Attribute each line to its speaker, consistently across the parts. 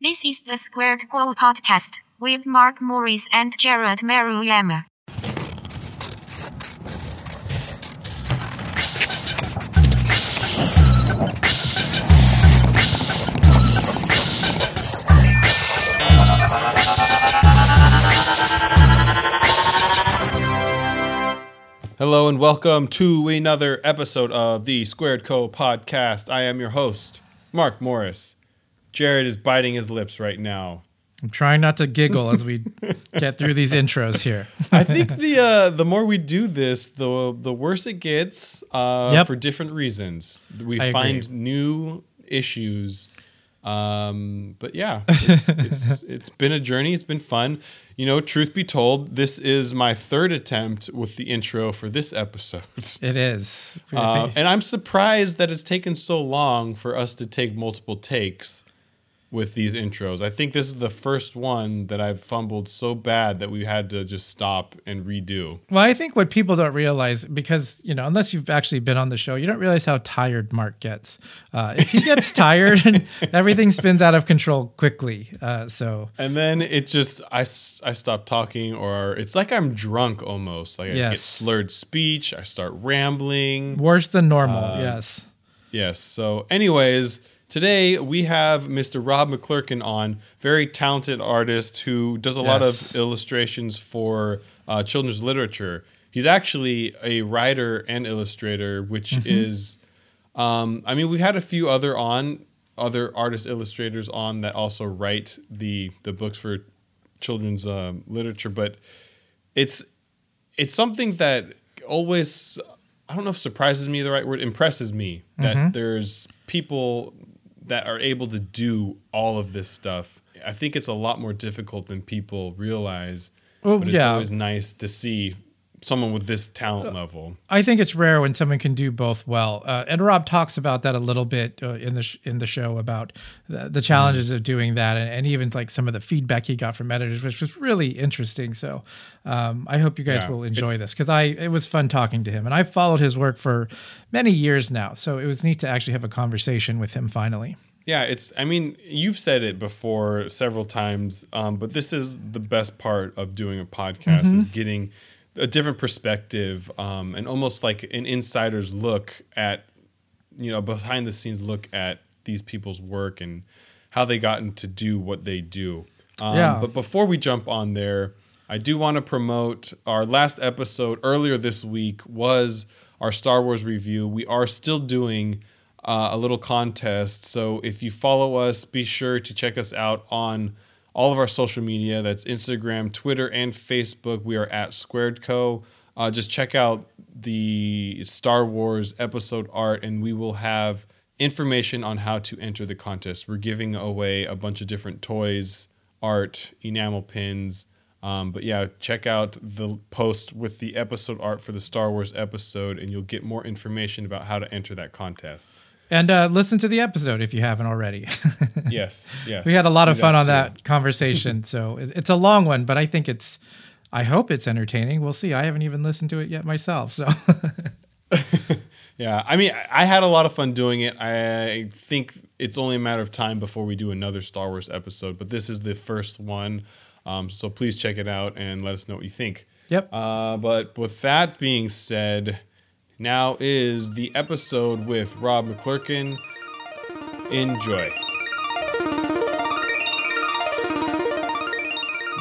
Speaker 1: This is the Squared Co podcast with Mark Morris and Jared Maruyama.
Speaker 2: Hello and welcome to another episode of the Squared Co podcast. I am your host, Mark Morris. Jared is biting his lips right now.
Speaker 3: I'm trying not to giggle as we get through these intros here.
Speaker 2: I think the uh, the more we do this, the the worse it gets uh,
Speaker 3: Yep.
Speaker 2: for different reasons. We
Speaker 3: I
Speaker 2: find
Speaker 3: agree.
Speaker 2: new issues. Um, but yeah, it's, it's it's been a journey. It's been fun. You know, truth be told, this is my third attempt with the intro for this episode.
Speaker 3: It is.
Speaker 2: Uh, and I'm surprised that it's taken so long for us to take multiple takes with these intros. I think this is the first one that I've fumbled so bad that we had to just stop and redo.
Speaker 3: well, I think what people don't realize, because, you know, unless you've actually been on the show, you don't realize how tired Mark gets. Uh, if he gets tired, everything spins out of control quickly. Uh, so,
Speaker 2: And then it just, I, I stop talking, or it's like I'm drunk almost. Like I get
Speaker 3: Yes.
Speaker 2: slurred speech, I start rambling.
Speaker 3: worse than normal.
Speaker 2: Uh,
Speaker 3: yes.
Speaker 2: Yes. So, anyways, today we have Mr. Rob McClurkan on, very talented artist who does a lot of illustrations for uh, children's literature. He's actually a writer and illustrator, which
Speaker 3: Mm-hmm.
Speaker 2: is, um, I mean, we've had a few other on other artist illustrators on that also write the the books for children's um literature, but it's it's something that always I don't know if surprises me the right word impresses me that
Speaker 3: Mm-hmm.
Speaker 2: there's people that are able to do all of this stuff. I think it's a lot more difficult than people realize.
Speaker 3: Well,
Speaker 2: but it's
Speaker 3: yeah.
Speaker 2: always nice to see someone with this talent level.
Speaker 3: I think it's rare when someone can do both well. Uh, and Rob talks about that a little bit uh, in the sh- in the show about the, the challenges of doing that, and, and even like some of the feedback he got from editors, which was really interesting. So um, I hope you guys
Speaker 2: Yeah,
Speaker 3: will enjoy this because I it was fun talking to him, and I've followed his work for many years now. So it was neat to actually have a conversation with him finally.
Speaker 2: Yeah, it's. I mean, you've said it before several times, um, but this is the best part of doing a podcast
Speaker 3: Mm-hmm.
Speaker 2: is getting a different perspective um, and almost like an insider's look at, you know, behind the scenes look at these people's work and how they gotten to do what they do. Um,
Speaker 3: Yeah.
Speaker 2: But before we jump on there, I do want to promote our last episode earlier this week was our Star Wars review. We are still doing uh, a little contest. So if you follow us, be sure to check us out on all of our social media. That's Instagram, Twitter, and Facebook. We are at Squared Co. Uh, just check out the Star Wars episode art, and we will have information on how to enter the contest. We're giving away a bunch of different toys, art, enamel pins. Um, but yeah, check out the post with the episode art for the Star Wars episode, and you'll get more information about how to enter that contest.
Speaker 3: And uh, listen to the episode if you haven't already.
Speaker 2: Yes, yes.
Speaker 3: we had a lot of fun on that conversation. so it, it's a long one, but I think it's. I hope it's entertaining. We'll see. I haven't even listened to it yet myself. So
Speaker 2: Yeah, I mean, I- I had a lot of fun doing it. I think it's only a matter of time before we do another Star Wars episode, but this is the first one. Um, so please check it out and let us know what you think.
Speaker 3: Yep.
Speaker 2: Uh, but with that being said, now is the episode with Rob McClurkan. Enjoy.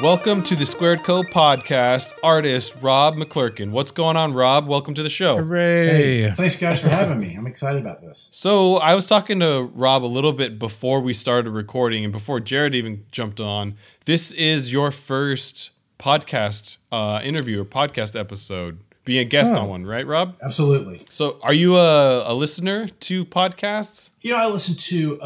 Speaker 2: Welcome to the Squared Co podcast. Artist Rob McClurkan. What's going on, Rob? Welcome to the show.
Speaker 3: hooray!
Speaker 4: Thanks, guys, for having me. I'm excited about this.
Speaker 2: So I was talking to Rob a little bit before we started recording and before Jared even jumped on. This is your first podcast uh, interview or podcast episode, being a guest
Speaker 4: Oh.
Speaker 2: on one, right, Rob?
Speaker 4: Absolutely.
Speaker 2: So are you a, a listener to podcasts?
Speaker 4: You know, I listen to uh,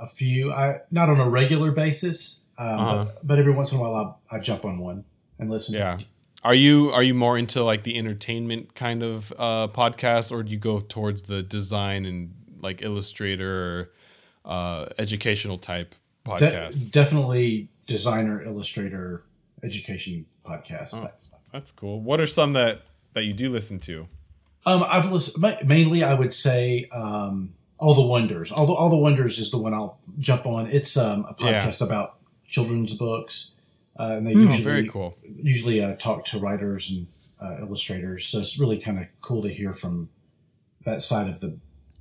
Speaker 4: a, a few, I not on a regular basis, um,
Speaker 2: Uh-huh.
Speaker 4: but, but every once in a while I, I jump on one and listen.
Speaker 2: Yeah. Are you are you more into like the entertainment kind of uh, podcast, or do you go towards the design and like illustrator or uh, educational type
Speaker 4: De- definitely designer, illustrator, education podcast.
Speaker 2: Oh. That's cool. What are some that that you do listen to?
Speaker 4: Um, I've listened mainly. I would say um, All the Wonders. All the All the Wonders is the one I'll jump on. It's um, a
Speaker 2: Yeah.
Speaker 4: podcast about children's books, uh, and they
Speaker 2: Oh,
Speaker 4: usually
Speaker 2: very cool.
Speaker 4: usually uh, talk to writers and uh, illustrators. So it's really kind of cool to hear from that side of the.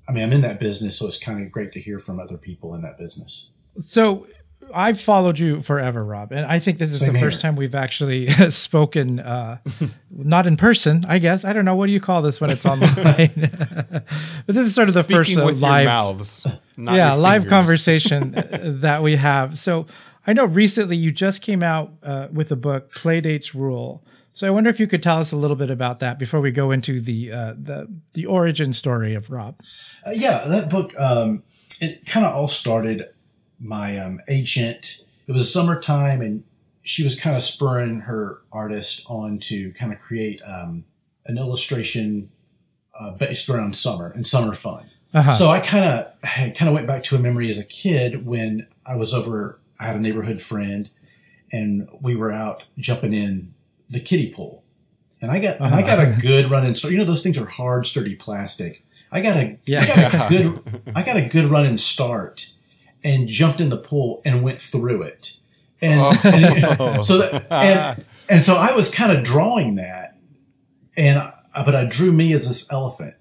Speaker 4: I mean, I'm in that business, so it's kind of great to hear from other people in that business.
Speaker 3: So I've followed you forever, Rob, and I think this is
Speaker 4: Same
Speaker 3: the first time we've actually spoken, uh, not in person, I guess. I don't know what do you call this when it's online, but this is sort of the
Speaker 2: Speaking
Speaker 3: first uh,
Speaker 2: with
Speaker 3: live,
Speaker 2: your mouths, not
Speaker 3: yeah,
Speaker 2: your
Speaker 3: live conversation uh, that we have. So I know recently you just came out uh, with a book, Playdates Rule. So I wonder if you could tell us a little bit about that before we go into the uh, the the origin story of Rob.
Speaker 4: Uh, yeah, that book. Um, it kind of all started. My um, agent. It was summertime, and she was kind of spurring her artist on to kind of create um, an illustration uh, based around summer and summer fun.
Speaker 3: Uh-huh.
Speaker 4: So I kind of kind of went back to a memory as a kid when I was over. I had a neighborhood friend, and we were out jumping in the kiddie pool, and I got and I got a good run in. So you know those things are hard, sturdy plastic. I got a
Speaker 3: Yeah.
Speaker 4: I got a good I got a good run and start, and jumped in the pool and went through it, and, and so that and and so I was kind of drawing that, and I, but I drew me as this elephant,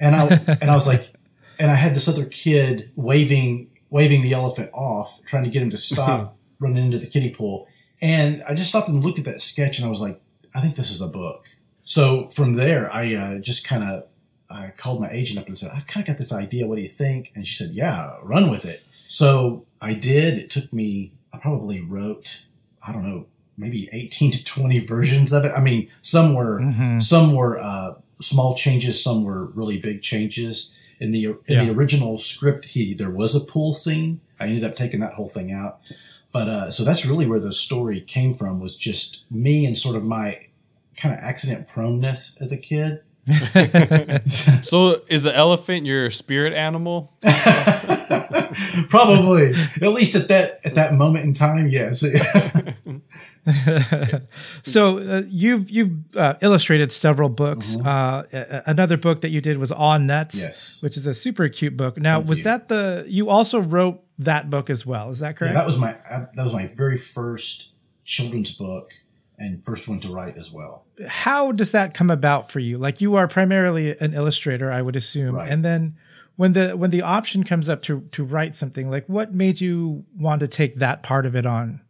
Speaker 4: and I and I was like, and I had this other kid waving waving the elephant off, trying to get him to stop running into the kiddie pool, and I just stopped and looked at that sketch, and I was like, I think this is a book. So from there, I uh, just kind of I called my agent up and said, I've kind of got this idea. What do you think? And she said, Yeah, run with it. So I did. It took me. I probably wrote. I don't know, maybe eighteen to twenty versions of it. I mean, some were
Speaker 3: Mm-hmm.
Speaker 4: some were uh, small changes, some were really big changes. In the in
Speaker 3: Yeah.
Speaker 4: the original script, he there was a pool scene. I ended up taking that whole thing out. But uh, so that's really where the story came from. Was just me and sort of my kind of accident proneness as a kid.
Speaker 2: So is the elephant your spirit animal?
Speaker 4: Probably, at least at that at that moment in time, yes.
Speaker 3: So uh, you've you've uh, illustrated several books. Uh, a- a- another book that you did was Aw Nuts,
Speaker 4: Yes.
Speaker 3: which is a super cute book. Now,
Speaker 4: Thank
Speaker 3: was
Speaker 4: you.
Speaker 3: that the you also wrote that book as well? Is that
Speaker 4: Yeah,
Speaker 3: correct?
Speaker 4: that was my uh, that was my very first children's book and first one to write as well.
Speaker 3: How does that come about for you? Like you are primarily an illustrator, I would assume,
Speaker 4: Right.
Speaker 3: and then when the when the option comes up to to write something, like what made you want to take that part of it on?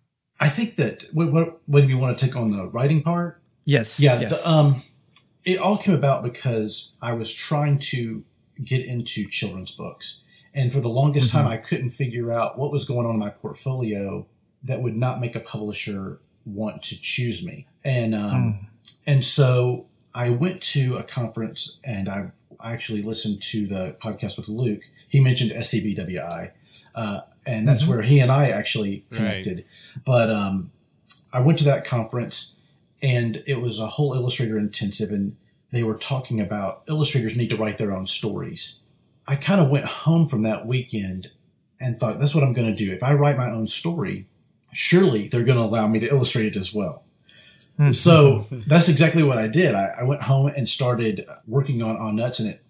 Speaker 4: I think that when, when when we want to take on the writing part,
Speaker 3: Yes.
Speaker 4: yeah,
Speaker 3: Yes.
Speaker 4: the, um, it all came about because I was trying to get into children's books, and for the longest
Speaker 3: Mm-hmm.
Speaker 4: time, I couldn't figure out what was going on in my portfolio that would not make a publisher want to choose me, and um,
Speaker 3: Hmm.
Speaker 4: and so I went to a conference and I I actually listened to the podcast with Luke. He mentioned SCBWI, uh, and that's where he and I actually connected. But um, I went to that conference and it was a whole illustrator intensive, and they were talking about illustrators need to write their own stories. I kind of went home from that weekend and thought, that's what I'm going to do. If I write my own story, surely they're going to allow me to illustrate it as well. so that's exactly what I did. I, I went home and started working on Aw Nuts, and at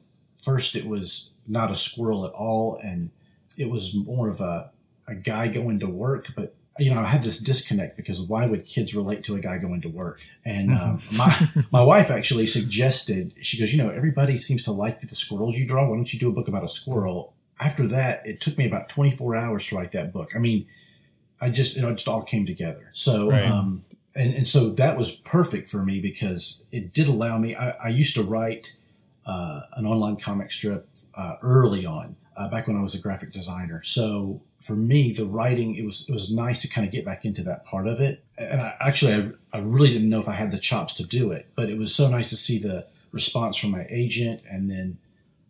Speaker 4: first it was not a squirrel at all, and it was more of a a guy going to work. But you know, I had this disconnect because why would kids relate to a guy going to work? And um, my my wife actually suggested she goes, you know, everybody seems to like the squirrels you draw. Why don't you do a book about a squirrel? After that, it took me about 24 hours to write that book. I mean, I just, you know, it just all came together. So,
Speaker 2: Right.
Speaker 4: um, and, and so that was perfect for me because it did allow me, I, I used to write uh, an online comic strip uh, early on, uh, back when I was a graphic designer. So for me, the writing, it was, it was nice to kind of get back into that part of it. And I actually, I, I really didn't know if I had the chops to do it, but it was so nice to see the response from my agent and then,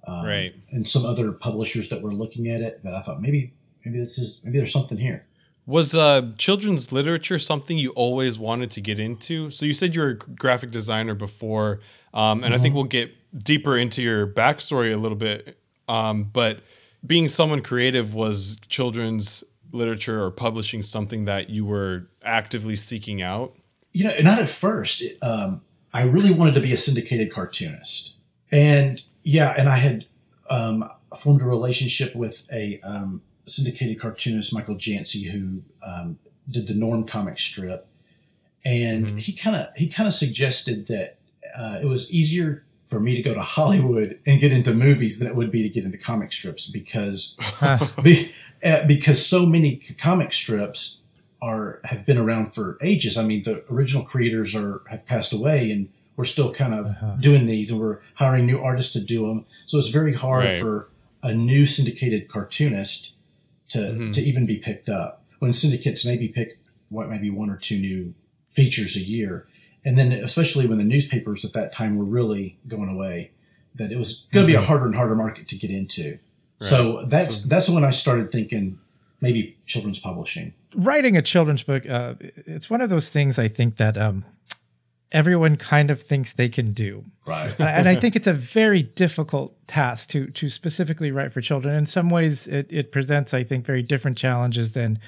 Speaker 4: um,
Speaker 2: Right.
Speaker 4: and some other publishers that were looking at it that I thought maybe, maybe this is, maybe there's something here.
Speaker 2: Was uh, children's literature something you always wanted to get into? So you said you were a graphic designer before, um, and I think we'll get deeper into your backstory a little bit. Um, but being someone creative was children's literature or publishing something that you were actively seeking out.
Speaker 4: you know, not at first. It, um, I really wanted to be a syndicated cartoonist, and yeah, and I had um, formed a relationship with a um, syndicated cartoonist, Michael Jantze, who um, did the Norm comic strip, and mm-hmm. he kind of he kind of suggested that uh, it was easier for me to go to Hollywood and get into movies than it would be to get into comic strips because be, uh, because so many comic strips are have been around for ages. I mean, the original creators are have passed away, and we're still kind of uh-huh. doing these, and we're hiring new artists to do them. So it's very hard right. for a new syndicated cartoonist to mm-hmm. to even be picked up. When syndicates maybe pick what maybe one or two new features a year, and then especially when the newspapers at that time were really going away, that it was going to be a mm-hmm. harder and harder market to get into. Right. So that's so, that's when I started thinking maybe children's publishing.
Speaker 3: Writing a children's book, uh, it's one of those things I think that um, everyone kind of thinks they can do.
Speaker 4: Right.
Speaker 3: and I think it's a very difficult task to to specifically write for children. In some ways, it, it presents, I think, very different challenges than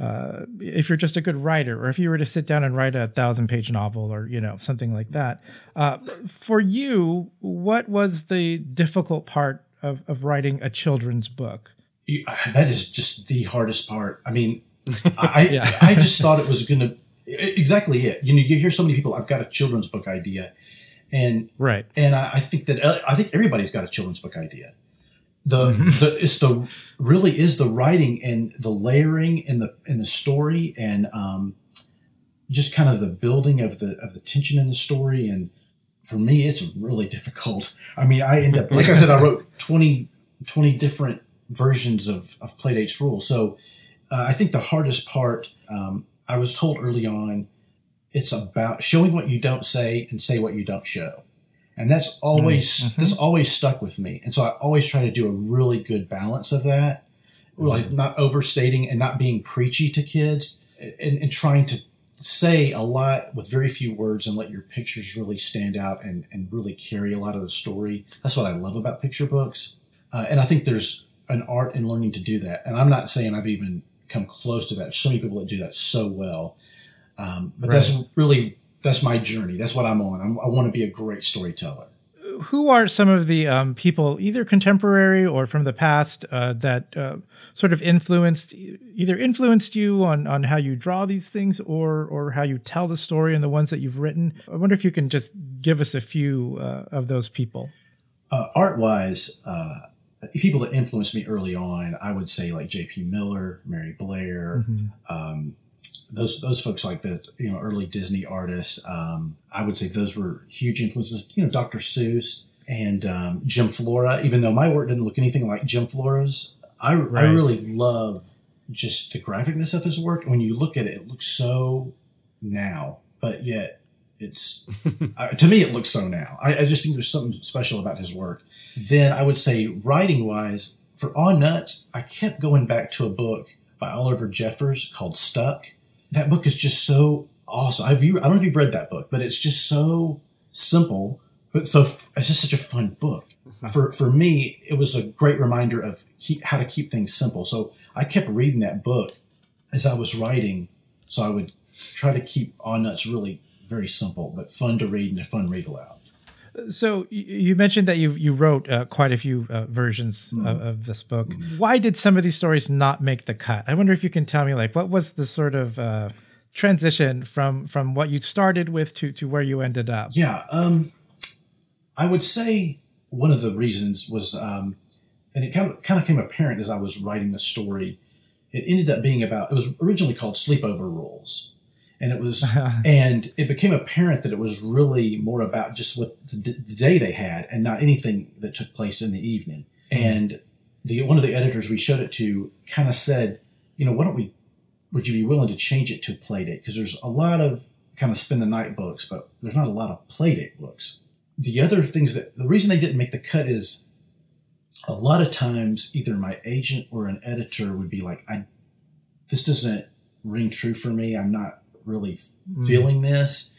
Speaker 3: uh, if you're just a good writer, or if you were to sit down and write a thousand page novel, or you know something like that. Uh, for you, what was the difficult part of, of writing a children's book?
Speaker 4: You, that is just the hardest part. I mean, I yeah. I just thought it was going to exactly it. You know, you hear so many people. I've got a children's book idea, and
Speaker 3: right,
Speaker 4: and I, I think that uh, I think everybody's got a children's book idea the, mm-hmm. the it's the really is the writing and the layering in the in the story and um, just kind of the building of the of the tension in the story. And for me it's really difficult. I mean i end up like i said i wrote 20 20 different versions of of playdate's rules so uh, i think the hardest part um, i was told early on it's about showing what you don't say and say what you don't show and that's always mm-hmm. that's always stuck with me. And so i always try to do a really good balance of that. Like mm-hmm. not overstating and not being preachy to kids and, and, trying to say a lot with very few words and let your pictures really stand out and, and really carry a lot of the story. That's what i love about picture books. Uh, and i think there's an art in learning to do that. And i'm not saying i've even come close to that. There's so many people that do that so well. Um, but right. that's really that's my journey. That's what I'm on. I'm, i want to be a great storyteller.
Speaker 3: Who are some of the um, people, either contemporary or from the past, uh, that uh, sort of influenced, either influenced you on on how you draw these things, or or how you tell the story, and the ones that you've written? I wonder if you can just give us a few uh, of those people.
Speaker 4: Uh, art wise, uh, people that influenced me early on, I would say like J.P. Miller, Mary Blair. Mm-hmm. Um, those those folks like the you know early Disney artists, um, I would say those were huge influences. You know, Dr. Seuss and um, Jim Flora. Even though my work didn't look anything like Jim Flora's, I, right. I really love just the graphicness of his work. When you look at it, it looks so now, but yet it's uh, to me it looks so now. I, I just think there's something special about his work. Then I would say writing wise for Aw Nuts, I kept going back to a book by Oliver Jeffers called Stuck that book is just so awesome. I've, I don't know if you've read that book, but it's just so simple, but so it's just such a fun book. Mm-hmm. For for me, it was a great reminder of keep, how to keep things simple. So I kept reading that book as I was writing. So I would try to keep Aw Nuts really very simple, but fun to read and a fun read aloud.
Speaker 3: So you mentioned that you you wrote uh, quite a few uh, versions mm. of, of, this book. Mm. Why did some of these stories not make the cut? I wonder if you can tell me like what was the sort of uh, transition from from what you started with to to where you ended up?
Speaker 4: Yeah, um, I would say one of the reasons was, um, and it kind of kind of came apparent as I was writing the story. It ended up being about. It was originally called Sleepover Rules and it was and it became apparent that it was really more about just what the, the, day they had and not anything that took place in the evening. Mm-hmm. and the one of the editors we showed it to kind of said you know why don't we would you be willing to change it to play date because there's a lot of kind of spend the night books but there's not a lot of play date books. The other things that the reason they didn't make the cut is a lot of times either my agent or an editor would be like i this doesn't ring true for me. I'm not really mm. feeling this.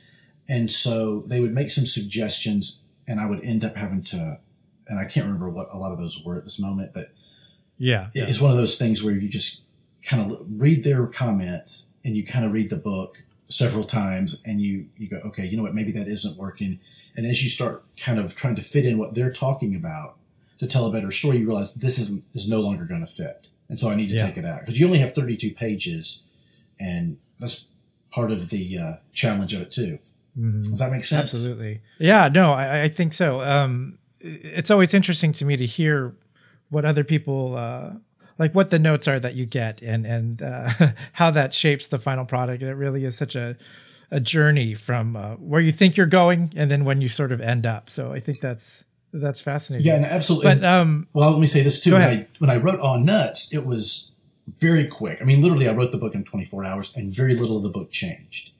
Speaker 4: And so they would make some suggestions, and I would end up having to, and I can't remember what a lot of those were at this moment, but
Speaker 3: yeah,
Speaker 4: yeah. it's one of those things where you just kind of read their comments and you kind of read the book several times and you you go okay you know what maybe that isn't working and as you start kind of trying to fit in what they're talking about to tell a better story, you realize this isn't is no longer going to fit, and so I need to
Speaker 3: Yeah.
Speaker 4: take it out because you only have 32 pages, and that's part of the uh, challenge of it too. Does that make sense?
Speaker 3: Absolutely. Yeah, no, I, I think so. Um, it's always interesting to me to hear what other people uh, like, what the notes are that you get, and and uh, how that shapes the final product. It really is such a a journey from uh, where you think you're going, and then when you sort of end up. So I think that's that's fascinating.
Speaker 4: Yeah, and absolutely.
Speaker 3: But um,
Speaker 4: Well, let me say this too. When. I, when I wrote Aw Nuts, it was very quick. I mean, literally, I wrote the book in 24 hours, and very little of the book changed.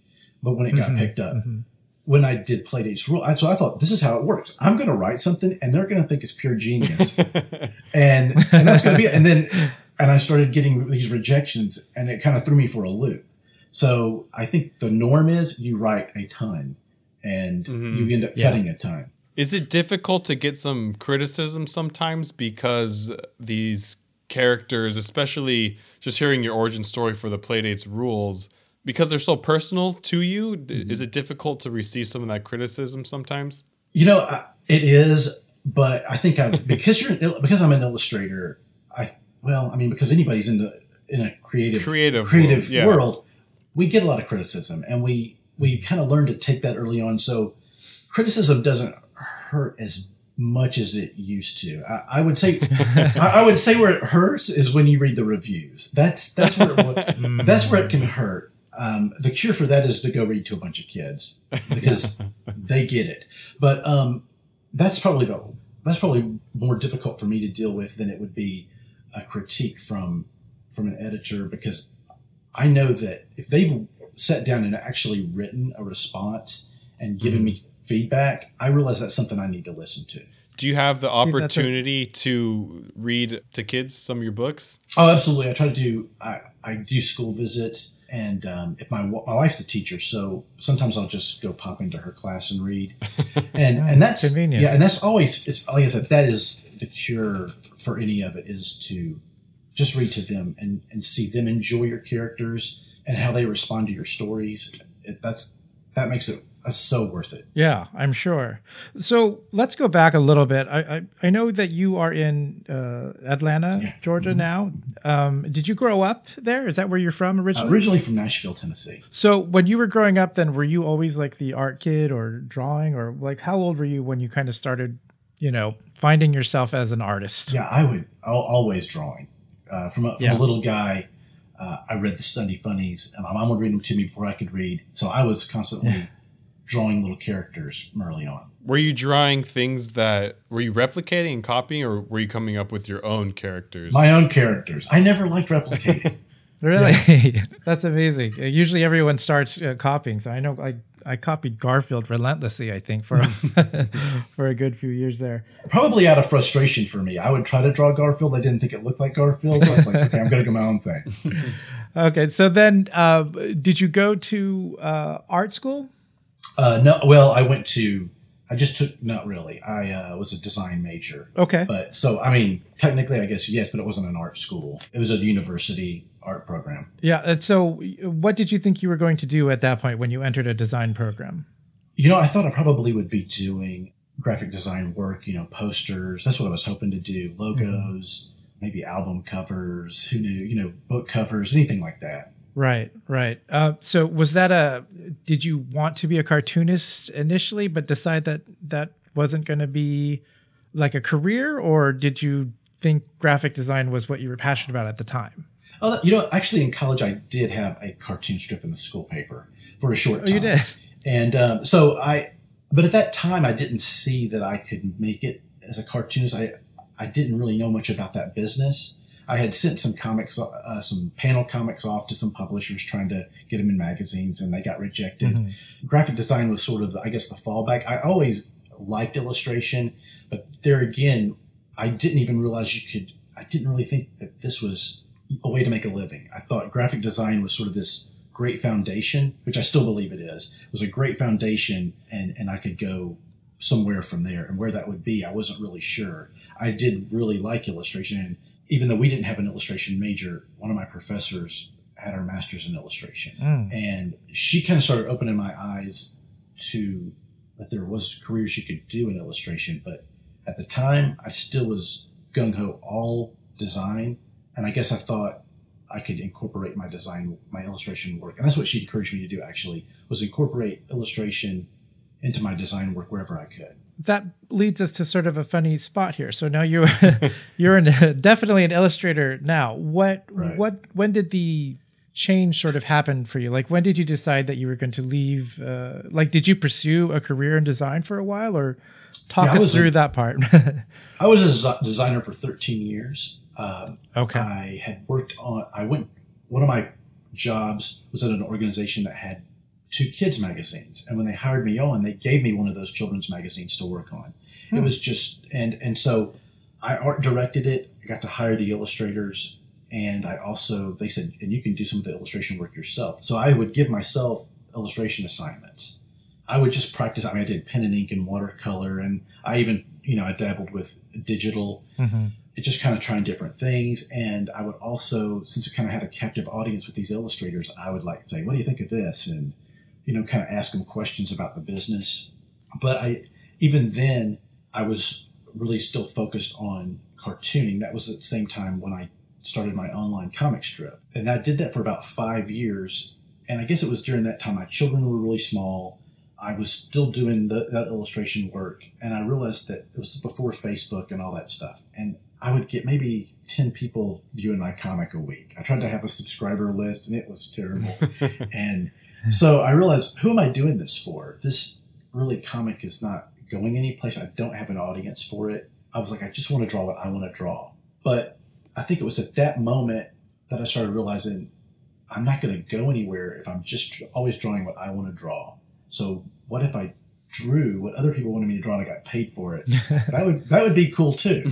Speaker 4: But when it got mm-hmm. picked up, mm-hmm. when I did Playdate's Rule, I, so I thought this is how it works. I'm going to write something, and they're going to think it's pure genius, and and that's going to be it. And then and I started getting these rejections, and it kind of threw me for a loop. So I think the norm is you write a ton, and mm-hmm. you end up cutting a ton.
Speaker 2: Is it difficult to get some criticism sometimes because these characters, especially just hearing your origin story for the Playdates rules, because they're so personal to you, d- mm-hmm. is it difficult to receive some of that criticism sometimes?
Speaker 4: You know, I- it is, but I think I've because you're because I'm an illustrator. I well, I mean, because anybody's in the in a creative
Speaker 2: Creative
Speaker 4: creative
Speaker 2: world, yeah.
Speaker 4: world, we get a lot of criticism, and we we mm-hmm. kind of learn to take that early on. So criticism doesn't hurt as much as it used to. I, I would say I, I would say where it hurts is when you read the reviews. That's that's where it, that's where it can hurt. Um, the cure for that is to go read to a bunch of kids because they get it. But um, that's probably the that's probably more difficult for me to deal with than it would be a critique from from an editor because I know that if they've sat down and actually written a response and given me feedback, I realize that's something I need to listen to.
Speaker 2: Do you have the
Speaker 3: that's a-
Speaker 2: opportunity to read to kids some of your books?
Speaker 4: Oh, absolutely. I try to do. I, I do school visits, and um, if my my wife's a teacher, so sometimes I'll just go pop into her class and read, and and that's
Speaker 3: convenient.
Speaker 4: yeah, and that's always it's like I said, that is the cure for any of it is to just read to them and and see them enjoy your characters and how they respond to your stories. It, that's that makes it that's so worth it.
Speaker 3: Yeah, I'm sure. So let's go back a little bit. I I, I know that you are in uh, Atlanta,
Speaker 4: Yeah.
Speaker 3: Georgia now. Um, did you grow up there? Is that where you're from
Speaker 4: Uh,
Speaker 3: originally?
Speaker 4: originally from Nashville, Tennessee.
Speaker 3: so when you were growing up, then were you always like the art kid or drawing, or like how old were you when you kind of started, you know, finding yourself as an artist?
Speaker 4: Yeah, I would always drawing. Uh, from a, from
Speaker 3: Yeah.
Speaker 4: a little guy, uh, I read the Sunday Funnies, and my mom would read them to me before I could read. So I was constantly drawing little characters from early on.
Speaker 2: Were you drawing things that were you replicating and copying, or were you coming up with your own characters?
Speaker 4: My own characters. I never liked replicating.
Speaker 3: Really, that's amazing. Uh, Usually everyone starts uh, copying. So I know I I copied Garfield relentlessly. I think for for a good few years there.
Speaker 4: Probably out of frustration for me. I would try to draw Garfield. I didn't think it looked like Garfield. So I was like, okay, I'm going to do my own thing.
Speaker 3: Okay, so then uh, did you go to uh, art school?
Speaker 4: Uh, no, well, I went to, I just took, not really. I uh, was a design major.
Speaker 3: Okay.
Speaker 4: But so, I mean, technically, I guess yes, but it wasn't an art school. It was a university art program.
Speaker 3: Yeah. And so, what did you think you were going to do at that point when you entered a design program?
Speaker 4: You know, I thought I probably would be doing graphic design work, you know, posters. That's what I was hoping to do. Logos, maybe album covers, who knew, you know, book covers, anything like that.
Speaker 3: Right. Right. Uh, so, was that a? Did you want to be a cartoonist initially, but decide that that wasn't going to be like a career, or did you think graphic design was what you were passionate about at the time?
Speaker 4: Oh, you know, actually in college, I did have a cartoon strip in the school paper for a short time.
Speaker 3: Oh, you did.
Speaker 4: And um, so I, but at that time, I didn't see that I could make it as a cartoonist. I, I didn't really know much about that business. I had sent some comics, uh, some panel comics off to some publishers trying to get them in magazines, and they got rejected. Graphic design was sort of, I guess, the fallback. I always liked illustration, but there again, I didn't even realize you could. I didn't really think that this was a way to make a living. I thought graphic design was sort of this great foundation, which I still believe it is. It was a great foundation, and and I could go somewhere from there. And where that would be, I wasn't really sure. I did really like illustration, and even though we didn't have an illustration major, one of my professors had her master's in illustration, hmm. and she kind of started opening my eyes to that there was a career she could do in illustration, but at the time, I still was gung ho all design, and I guess I thought I could incorporate my design, my illustration work, and that's what she encouraged me to do. Actually, was incorporate illustration into my design work wherever I could.
Speaker 3: That leads us to sort of a funny spot here. So now you're you're an, definitely an illustrator now. What right. what when did the change sort of happen for you? Like when did you decide that you were going to leave? Uh, like did you pursue a career in design for a while, or talk yeah, us through a, that part?
Speaker 4: I was a designer for 13 years. Um, okay. I had worked on. I went. One of my jobs was at an organization that had two kids magazines, and when they hired me on, they gave me one of those children's magazines to work on. Hmm. It was just and and so I art directed it. I got to hire the illustrators, and I also they said, and you can do some of the illustration work yourself. So I would give myself illustration assignments. I would just practice. I mean, I did pen and ink and watercolor, and I even you know I dabbled with digital. Mm-hmm just kind of trying different things. And I would also, since it kind of had a captive audience with these illustrators, I would like to say, "What do you think of this?" and you know, kind of ask them questions about the business. But I, even then, I was really still focused on cartooning. That was at the same time when I started my online comic strip, and I did that for about five years. And I guess it was during that time my children were really small. I was still doing the, that illustration work, and I realized that it was before Facebook and all that stuff. And I would get maybe 10 people viewing my comic a week. I tried to have a subscriber list and it was terrible. and so I realized, who am I doing this for? This really comic is not going anyplace. I don't have an audience for it. I was like, I just want to draw what I want to draw. But I think it was at that moment that I started realizing I'm not going to go anywhere if I'm just always drawing what I want to draw. So what if I drew what other people wanted me to draw and I got paid for it. that would that would be cool too.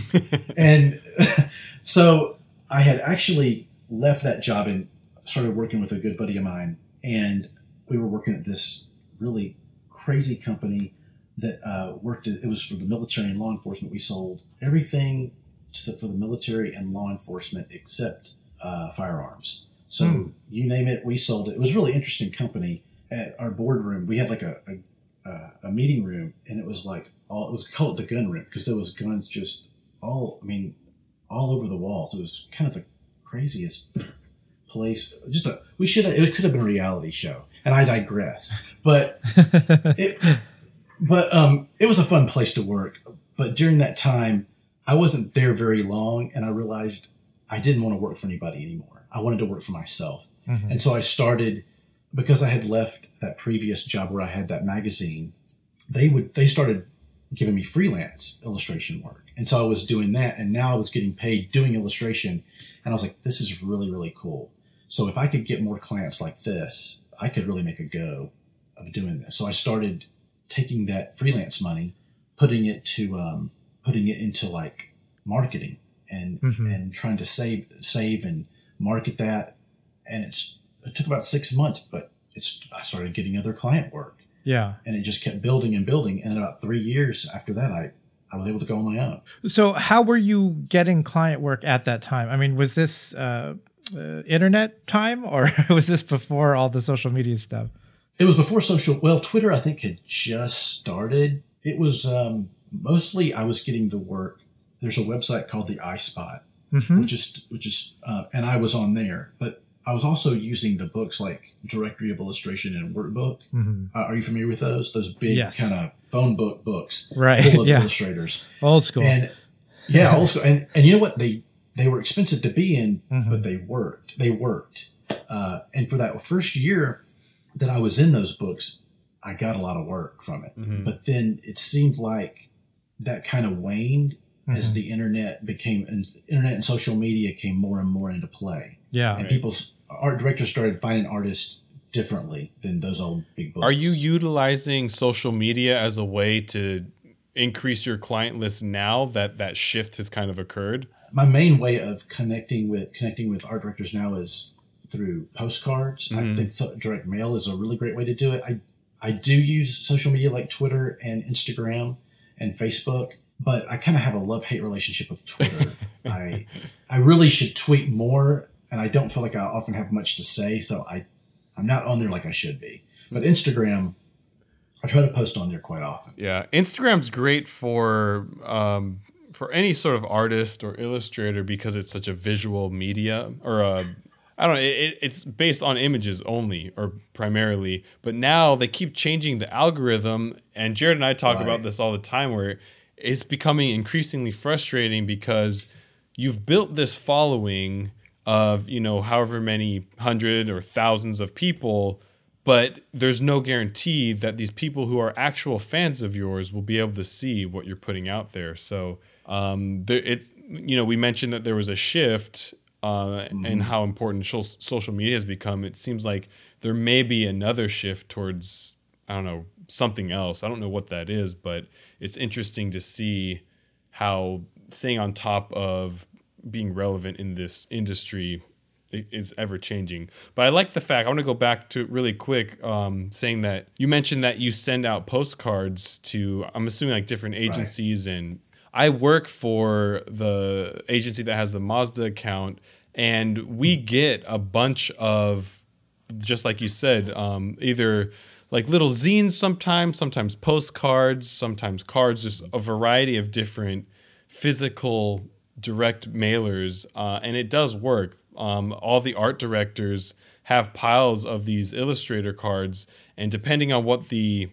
Speaker 4: and so I had actually left that job and started working with a good buddy of mine, and we were working at this really crazy company that uh, worked. At, it was for the military and law enforcement. We sold everything the, for the military and law enforcement except uh, firearms. So mm. you name it, we sold it. It was a really interesting company. At our boardroom, we had like a, a uh, a meeting room, and it was like all it was called the gun room because there was guns just all I mean all over the walls. It was kind of the craziest place. Just a we should have, it could have been a reality show, and I digress. But it but um it was a fun place to work. But during that time, I wasn't there very long, and I realized I didn't want to work for anybody anymore. I wanted to work for myself, mm-hmm. and so I started because I had left that previous job where I had that magazine, they would they started giving me freelance illustration work. And so I was doing that and now I was getting paid doing illustration and I was like this is really really cool. So if I could get more clients like this, I could really make a go of doing this. So I started taking that freelance money, putting it to um, putting it into like marketing and mm-hmm. and trying to save save and market that and it's it took about six months, but it's I started getting other client work.
Speaker 3: Yeah.
Speaker 4: And it just kept building and building. And about three years after that, I, I was able to go on my own.
Speaker 3: So, how were you getting client work at that time? I mean, was this uh, uh, internet time or was this before all the social media stuff?
Speaker 4: It was before social. Well, Twitter, I think, had just started. It was um, mostly I was getting the work. There's a website called the iSpot, mm-hmm. which is which is, uh, and I was on there. But I was also using the books like Directory of Illustration and Workbook. Mm-hmm. Uh, are you familiar with those? Those big yes. kind of phone book books,
Speaker 3: right?
Speaker 4: Full of
Speaker 3: yeah.
Speaker 4: illustrators,
Speaker 3: old school.
Speaker 4: And yeah, old school. And and you know what? They they were expensive to be in, mm-hmm. but they worked. They worked. Uh, and for that first year that I was in those books, I got a lot of work from it. Mm-hmm. But then it seemed like that kind of waned as mm-hmm. the internet became and internet and social media came more and more into play.
Speaker 3: Yeah,
Speaker 4: and right. people's art directors started finding artists differently than those old big books.
Speaker 2: Are you utilizing social media as a way to increase your client list now that that shift has kind of occurred?
Speaker 4: My main way of connecting with connecting with art directors now is through postcards. Mm-hmm. I think so, direct mail is a really great way to do it. I I do use social media like Twitter and Instagram and Facebook, but I kind of have a love hate relationship with Twitter. I I really should tweet more and I don't feel like I often have much to say, so I I'm not on there like I should be. But Instagram, I try to post on there quite often.
Speaker 2: Yeah, Instagram's great for um, for any sort of artist or illustrator because it's such a visual media or a I don't know. It, it's based on images only or primarily, but now they keep changing the algorithm. And Jared and I talk right. about this all the time, where it's becoming increasingly frustrating because you've built this following of you know however many hundred or thousands of people but there's no guarantee that these people who are actual fans of yours will be able to see what you're putting out there so um, there, it you know we mentioned that there was a shift uh, mm-hmm. and how important sh- social media has become it seems like there may be another shift towards i don't know something else i don't know what that is but it's interesting to see how staying on top of being relevant in this industry is ever changing. But I like the fact, I want to go back to really quick, um, saying that you mentioned that you send out postcards to, I'm assuming like different agencies. Right. And I work for the agency that has the Mazda account, and we get a bunch of, just like you said, um, either like little zines sometimes, sometimes postcards, sometimes cards, just a variety of different physical direct mailers, uh, and it does work. Um, all the art directors have piles of these illustrator cards, and depending on what the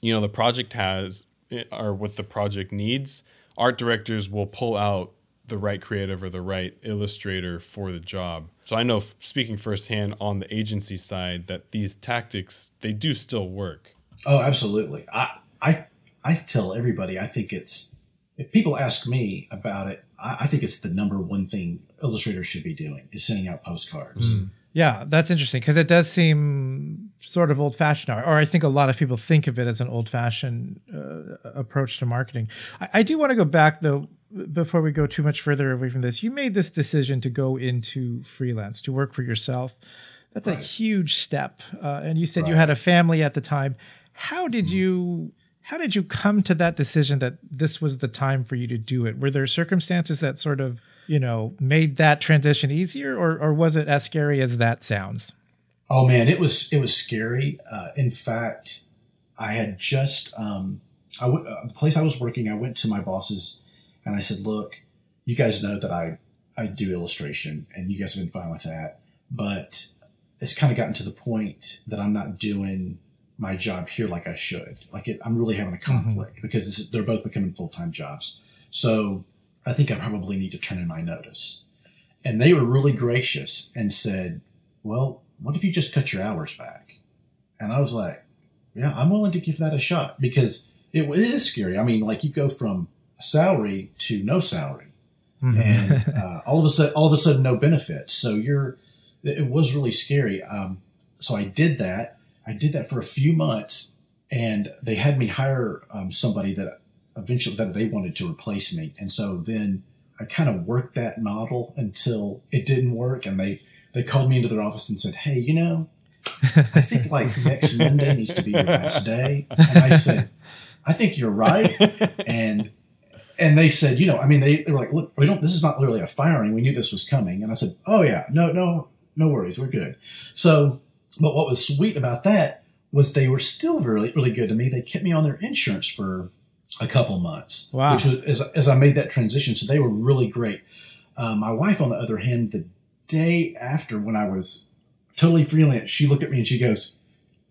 Speaker 2: you know the project has eh, or what the project needs, art directors will pull out the right creative or the right illustrator for the job. So I know speaking firsthand on the agency side that these tactics they do still work.
Speaker 4: Oh, absolutely. I I I tell everybody I think it's if people ask me about it, I, I think it's the number one thing illustrators should be doing is sending out postcards.
Speaker 3: Mm. Yeah, that's interesting because it does seem sort of old fashioned, or I think a lot of people think of it as an old fashioned uh, approach to marketing. I, I do want to go back though before we go too much further away from this. You made this decision to go into freelance to work for yourself. That's right. a huge step, uh, and you said right. you had a family at the time. How did mm. you how did you come to that decision that this was the time for you to do it? Were there circumstances that sort of, you know, made that transition easier, or or was it as scary as that sounds?
Speaker 4: Oh man, it was it was scary. Uh, in fact, I had just um, I w- uh, the place I was working. I went to my bosses and I said, "Look, you guys know that I I do illustration, and you guys have been fine with that, but it's kind of gotten to the point that I'm not doing my job here like I should. Like it, I'm really having a mm-hmm. conflict mm-hmm. because is, they're both becoming full time jobs. So I think I probably need to turn in my notice. And they were really gracious and said, "Well, what if you just cut your hours back?" And I was like, "Yeah, I'm willing to give that a shot because it, it is scary. I mean, like you go from salary to no salary, mm-hmm. and uh, all of a sudden, all of a sudden, no benefits. So you're, it was really scary. Um, so I did that I did that for a few months, and they had me hire um, somebody that eventually that they wanted to replace me, and so then I kind of worked that model until it didn't work, and they they called me into their office and said, "Hey, you know, I think like next Monday needs to be your last day," and I said, "I think you're right," and and they said, you know, I mean, they, they were like, look, we don't, this is not really a firing. We knew this was coming. And I said, oh yeah, no, no, no worries. We're good. So but what was sweet about that was they were still really, really good to me. They kept me on their insurance for a couple months, wow. which was as, as I made that transition. So they were really great. Uh, my wife, on the other hand, the day after when I was totally freelance, she looked at me and she goes,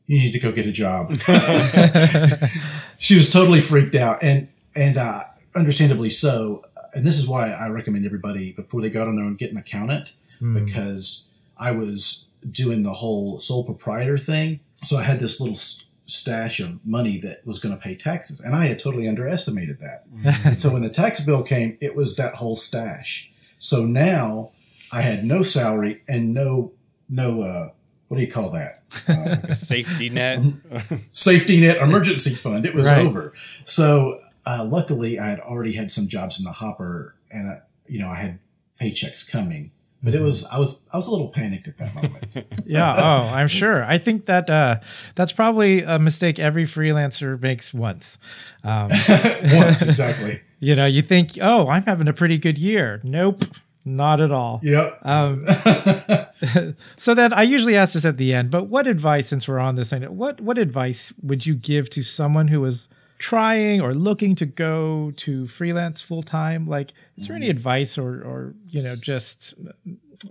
Speaker 4: "You need to go get a job." she was totally freaked out, and and uh, understandably so. And this is why I recommend everybody before they go out on their own get an accountant mm. because I was doing the whole sole proprietor thing. So I had this little stash of money that was going to pay taxes, and I had totally underestimated that. Mm-hmm. and so when the tax bill came, it was that whole stash. So now I had no salary and no no uh, what do you call that?
Speaker 2: Uh, like a safety net,
Speaker 4: safety net, emergency fund. It was right. over. So uh, luckily, I had already had some jobs in the hopper, and uh, you know I had paychecks coming but it was I was I was a little panicked at that moment.
Speaker 3: yeah, oh, I'm sure. I think that uh, that's probably a mistake every freelancer makes once.
Speaker 4: Um, once exactly.
Speaker 3: You know, you think, oh, I'm having a pretty good year. Nope, not at all.
Speaker 4: Yep. Um,
Speaker 3: so then I usually ask this at the end, but what advice, since we're on this, what what advice would you give to someone who is trying or looking to go to freelance full time? Like, is there any
Speaker 4: Mm-hmm.
Speaker 3: advice or or you know just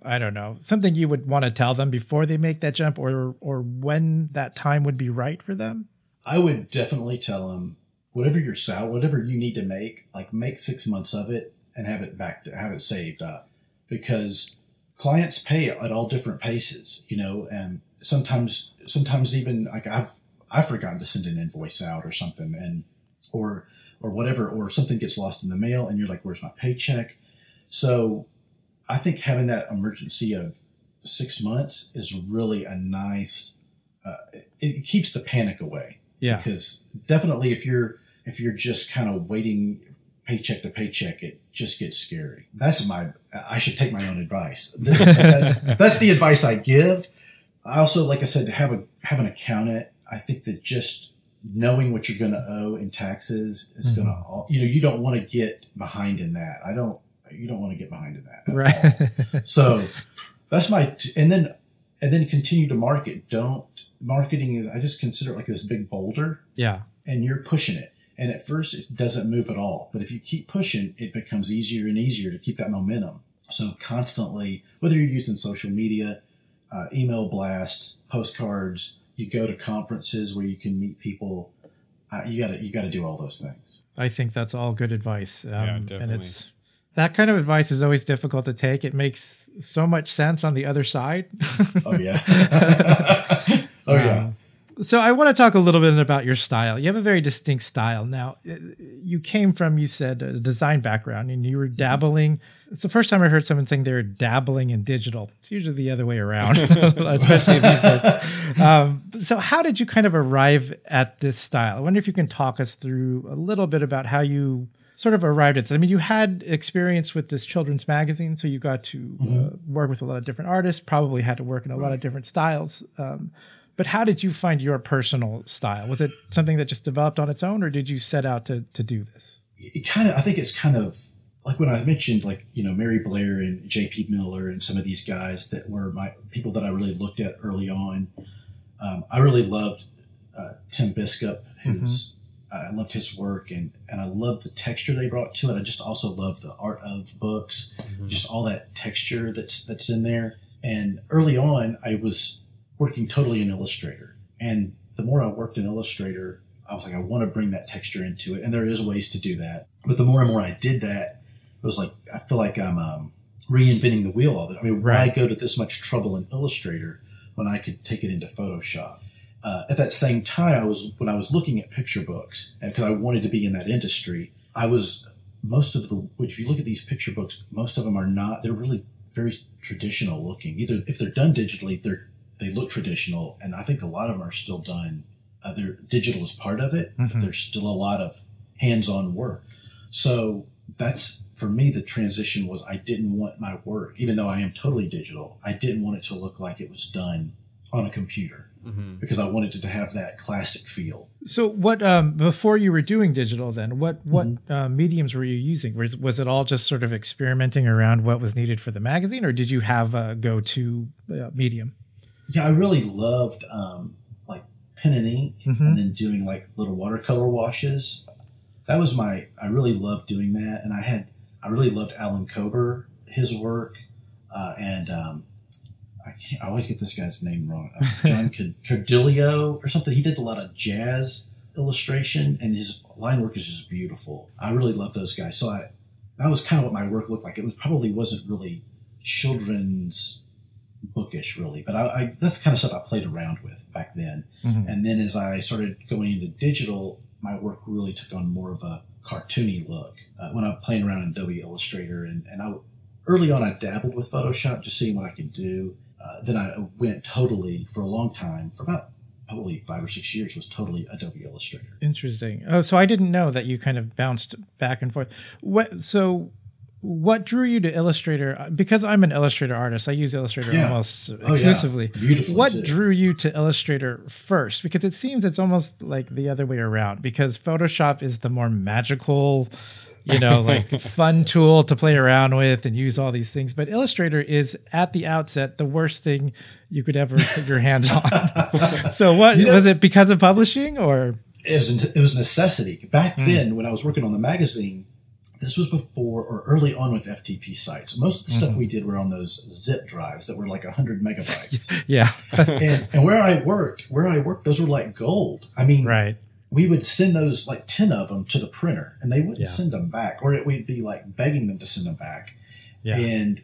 Speaker 3: I don't know something you would want to tell them before they make that jump, or or when that time would be right for them?
Speaker 4: I would definitely tell them whatever your sal, whatever you need to make, like make six months of it and have it back to have it saved up, because clients pay at all different paces, you know, and sometimes sometimes even like I've I've forgotten to send an invoice out or something, and or or whatever, or something gets lost in the mail, and you're like, "Where's my paycheck?" So I think having that emergency of six months is really a nice. Uh, it, it keeps the panic away
Speaker 3: Yeah.
Speaker 4: because definitely if you're if you're just kind of waiting paycheck to paycheck it just gets scary that's my i should take my own advice that's, that's the advice i give i also like i said to have a have an accountant i think that just knowing what you're going to owe in taxes is mm-hmm. going to you know you don't want to get behind in that i don't you don't want to get behind in that Right. all.
Speaker 3: Right.
Speaker 4: so that's my t- and then and then continue to market don't marketing is i just consider it like this big boulder
Speaker 3: yeah.
Speaker 4: and you're pushing it and at first it doesn't move at all but if you keep pushing it becomes easier and easier to keep that momentum so constantly whether you're using social media uh, email blasts postcards you go to conferences where you can meet people uh, you gotta you gotta do all those things
Speaker 3: I think that's all good advice. Um, And
Speaker 2: definitely.
Speaker 3: it's that kind of advice is always difficult to take. It makes so much sense on the other side.
Speaker 4: oh yeah oh yeah
Speaker 3: So I want to talk a little bit about your style. You have a very distinct style. Now, uh, you came from you said a design background, and you were dabbling. It's the first time I heard someone saying they're dabbling in digital. It's usually the other way around, especially these days. Um, so, how did you kind of arrive at this style? I wonder if you can talk us through a little bit about how you sort of arrived at this. I mean, you had experience with this children's magazine, so you got to uh, work with a lot of different artists. Probably had to work in a lot of different styles. Um, but how did you find your personal style? Was it something that just developed on its own, or did you set out to to do this?
Speaker 4: it kind of i think it's kind of like when i mentioned like you know mary blair and jp miller and some of these guys that were my people that i really looked at early on um, i really loved uh, tim biskup who's i loved his work and and i loved the texture they brought to it i just also love the art of books just all that texture that's that's in there and early on i was working totally in illustrator and the more i worked in illustrator I was like, I want to bring that texture into it, and there is ways to do that. But the more and more I did that, it was like I feel like I'm um, reinventing the wheel all the time. I mean, why
Speaker 3: Right.
Speaker 4: go to this much trouble in Illustrator when I could take it into Photoshop? Uh, at that same time, I was when I was looking at picture books, and because I wanted to be in that industry, I was most of the. If you look at these picture books, most of them are not. They're really very traditional looking. Either if they're done digitally, they're they look traditional, and I think a lot of them are still done. Uh, they're digital is part of it, but there's still a lot of hands-on work. So that's for me the transition was I didn't want my work, even though I am totally digital, I didn't want it to look like it was done on a computer because I wanted it to have that classic feel.
Speaker 3: So, what um, before you were doing digital? Then, what what uh, mediums were you using? Was was it all just sort of experimenting around what was needed for the magazine, or did you have a go to uh, medium?
Speaker 4: Yeah, I really loved um, like pen and ink, and then doing like little watercolor washes. That was my. I really loved doing that, and I had. I really loved Alan Cober, his work, uh, and um, I can't. I always get this guy's name wrong. Uh, John Card- Cardillo or something. He did a lot of jazz illustration, and his line work is just beautiful. I really love those guys. So I. That was kind of what my work looked like. It was probably wasn't really children's bookish really but I, I that's the kind of stuff i played around with back then and then as i started going into digital my work really took on more of a cartoony look uh, when i'm playing around in adobe illustrator and, and i early on i dabbled with photoshop just seeing what i could do uh, then i went totally for a long time for about probably five or six years was totally adobe illustrator
Speaker 3: Interesting. Oh, so I didn't know that you kind of bounced back and forth. What so? What drew you to Illustrator? Uh, Because I'm an Illustrator artist, I use Illustrator
Speaker 4: Yeah.
Speaker 3: almost
Speaker 4: Oh, yeah.
Speaker 3: exclusively.
Speaker 4: Beautifully,
Speaker 3: What
Speaker 4: too.
Speaker 3: drew you to Illustrator first? Because it seems it's almost like the other way around. Because Photoshop is the more magical you know, like fun tool to play around with and use all these things. But Illustrator is at the outset the worst thing you could ever put your hands on. so what
Speaker 4: You know-
Speaker 3: was it because of publishing or
Speaker 4: it was it was necessity back
Speaker 3: Hmm.
Speaker 4: then when I was working on the magazine. This was before or early on with FTP sites. Most of the
Speaker 3: Mm-hmm.
Speaker 4: stuff we did were on those zip drives that were like hundred megabytes.
Speaker 3: yeah.
Speaker 4: and, and where I worked, where I worked, those were like gold. I mean,
Speaker 3: right.
Speaker 4: we would send those like 10 of them to the printer and they wouldn't
Speaker 3: Yeah.
Speaker 4: send them back or it, we'd be like begging them to send them back
Speaker 3: Yeah.
Speaker 4: and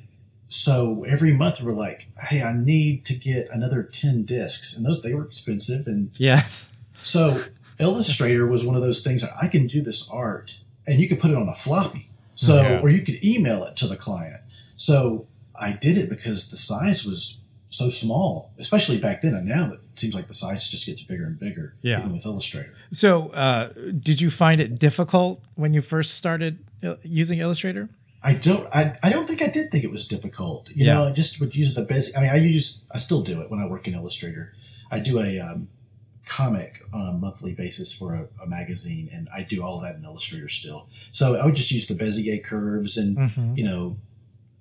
Speaker 4: so every month we're like hey i need to get another 10 discs and those they were expensive and
Speaker 3: Yeah.
Speaker 4: so illustrator was one of those things that i can do this art and you could put it on a floppy so
Speaker 2: Yeah.
Speaker 4: or you could email it to the client so i did it because the size was so small especially back then and now it seems like the size just gets bigger and bigger
Speaker 3: Yeah.
Speaker 4: even with illustrator
Speaker 3: So, uh, did you find it difficult when you first started uh, using Illustrator?
Speaker 4: I don't. I, I don't think I did think it was difficult. You
Speaker 3: Yeah.
Speaker 4: know, I just would use the basic. I mean, I use. I still do it when I work in Illustrator. I do a um, comic on a monthly basis for a, a magazine, and I do all of that in Illustrator still. So I would just use the Bezier curves and
Speaker 3: Mhm.
Speaker 4: you know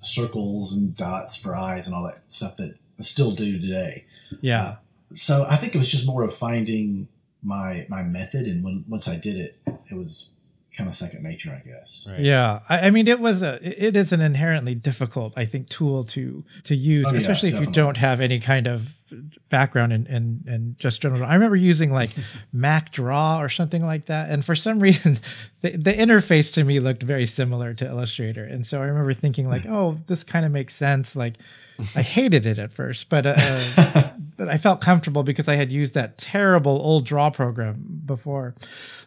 Speaker 4: circles and dots for eyes and all that stuff that I still do today.
Speaker 3: Yeah.
Speaker 4: So I think it was just more of finding my my method, and when once I did it, it was kind of second nature, I guess.
Speaker 2: Right.
Speaker 3: Yeah, I, I mean, it was a, it is an inherently difficult, I think, tool to to use,
Speaker 4: Oh, yeah,
Speaker 3: especially if you don't have any kind of background and in, in just general. I remember using like Mac Draw or something like that, and for some reason, the, the interface to me looked very similar to Illustrator, and so I remember thinking like, oh, this kind of makes sense. Like, I hated it at first, but uh, but I felt comfortable because I had used that terrible old draw program before.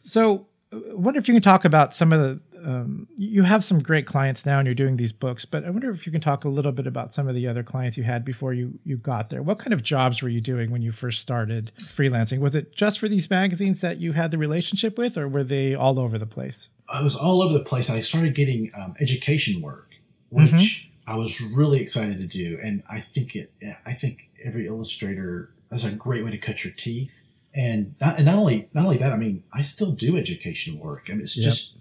Speaker 3: So, I wonder if you can talk about some of the. Um, you have some great clients now, and you're doing these books. But I wonder if you can talk a little bit about some of the other clients you had before you you got there. What kind of jobs were you doing when you first started freelancing? Was it just for these magazines that you had the relationship with, or were they all over the place?
Speaker 4: I was all over the place. I started getting um, education work, which I was really excited to do, and I think it. I think every illustrator that's a great way to cut your teeth. And not, and not only not only that, I mean, I still do education work. I mean, it's
Speaker 3: Yep.
Speaker 4: just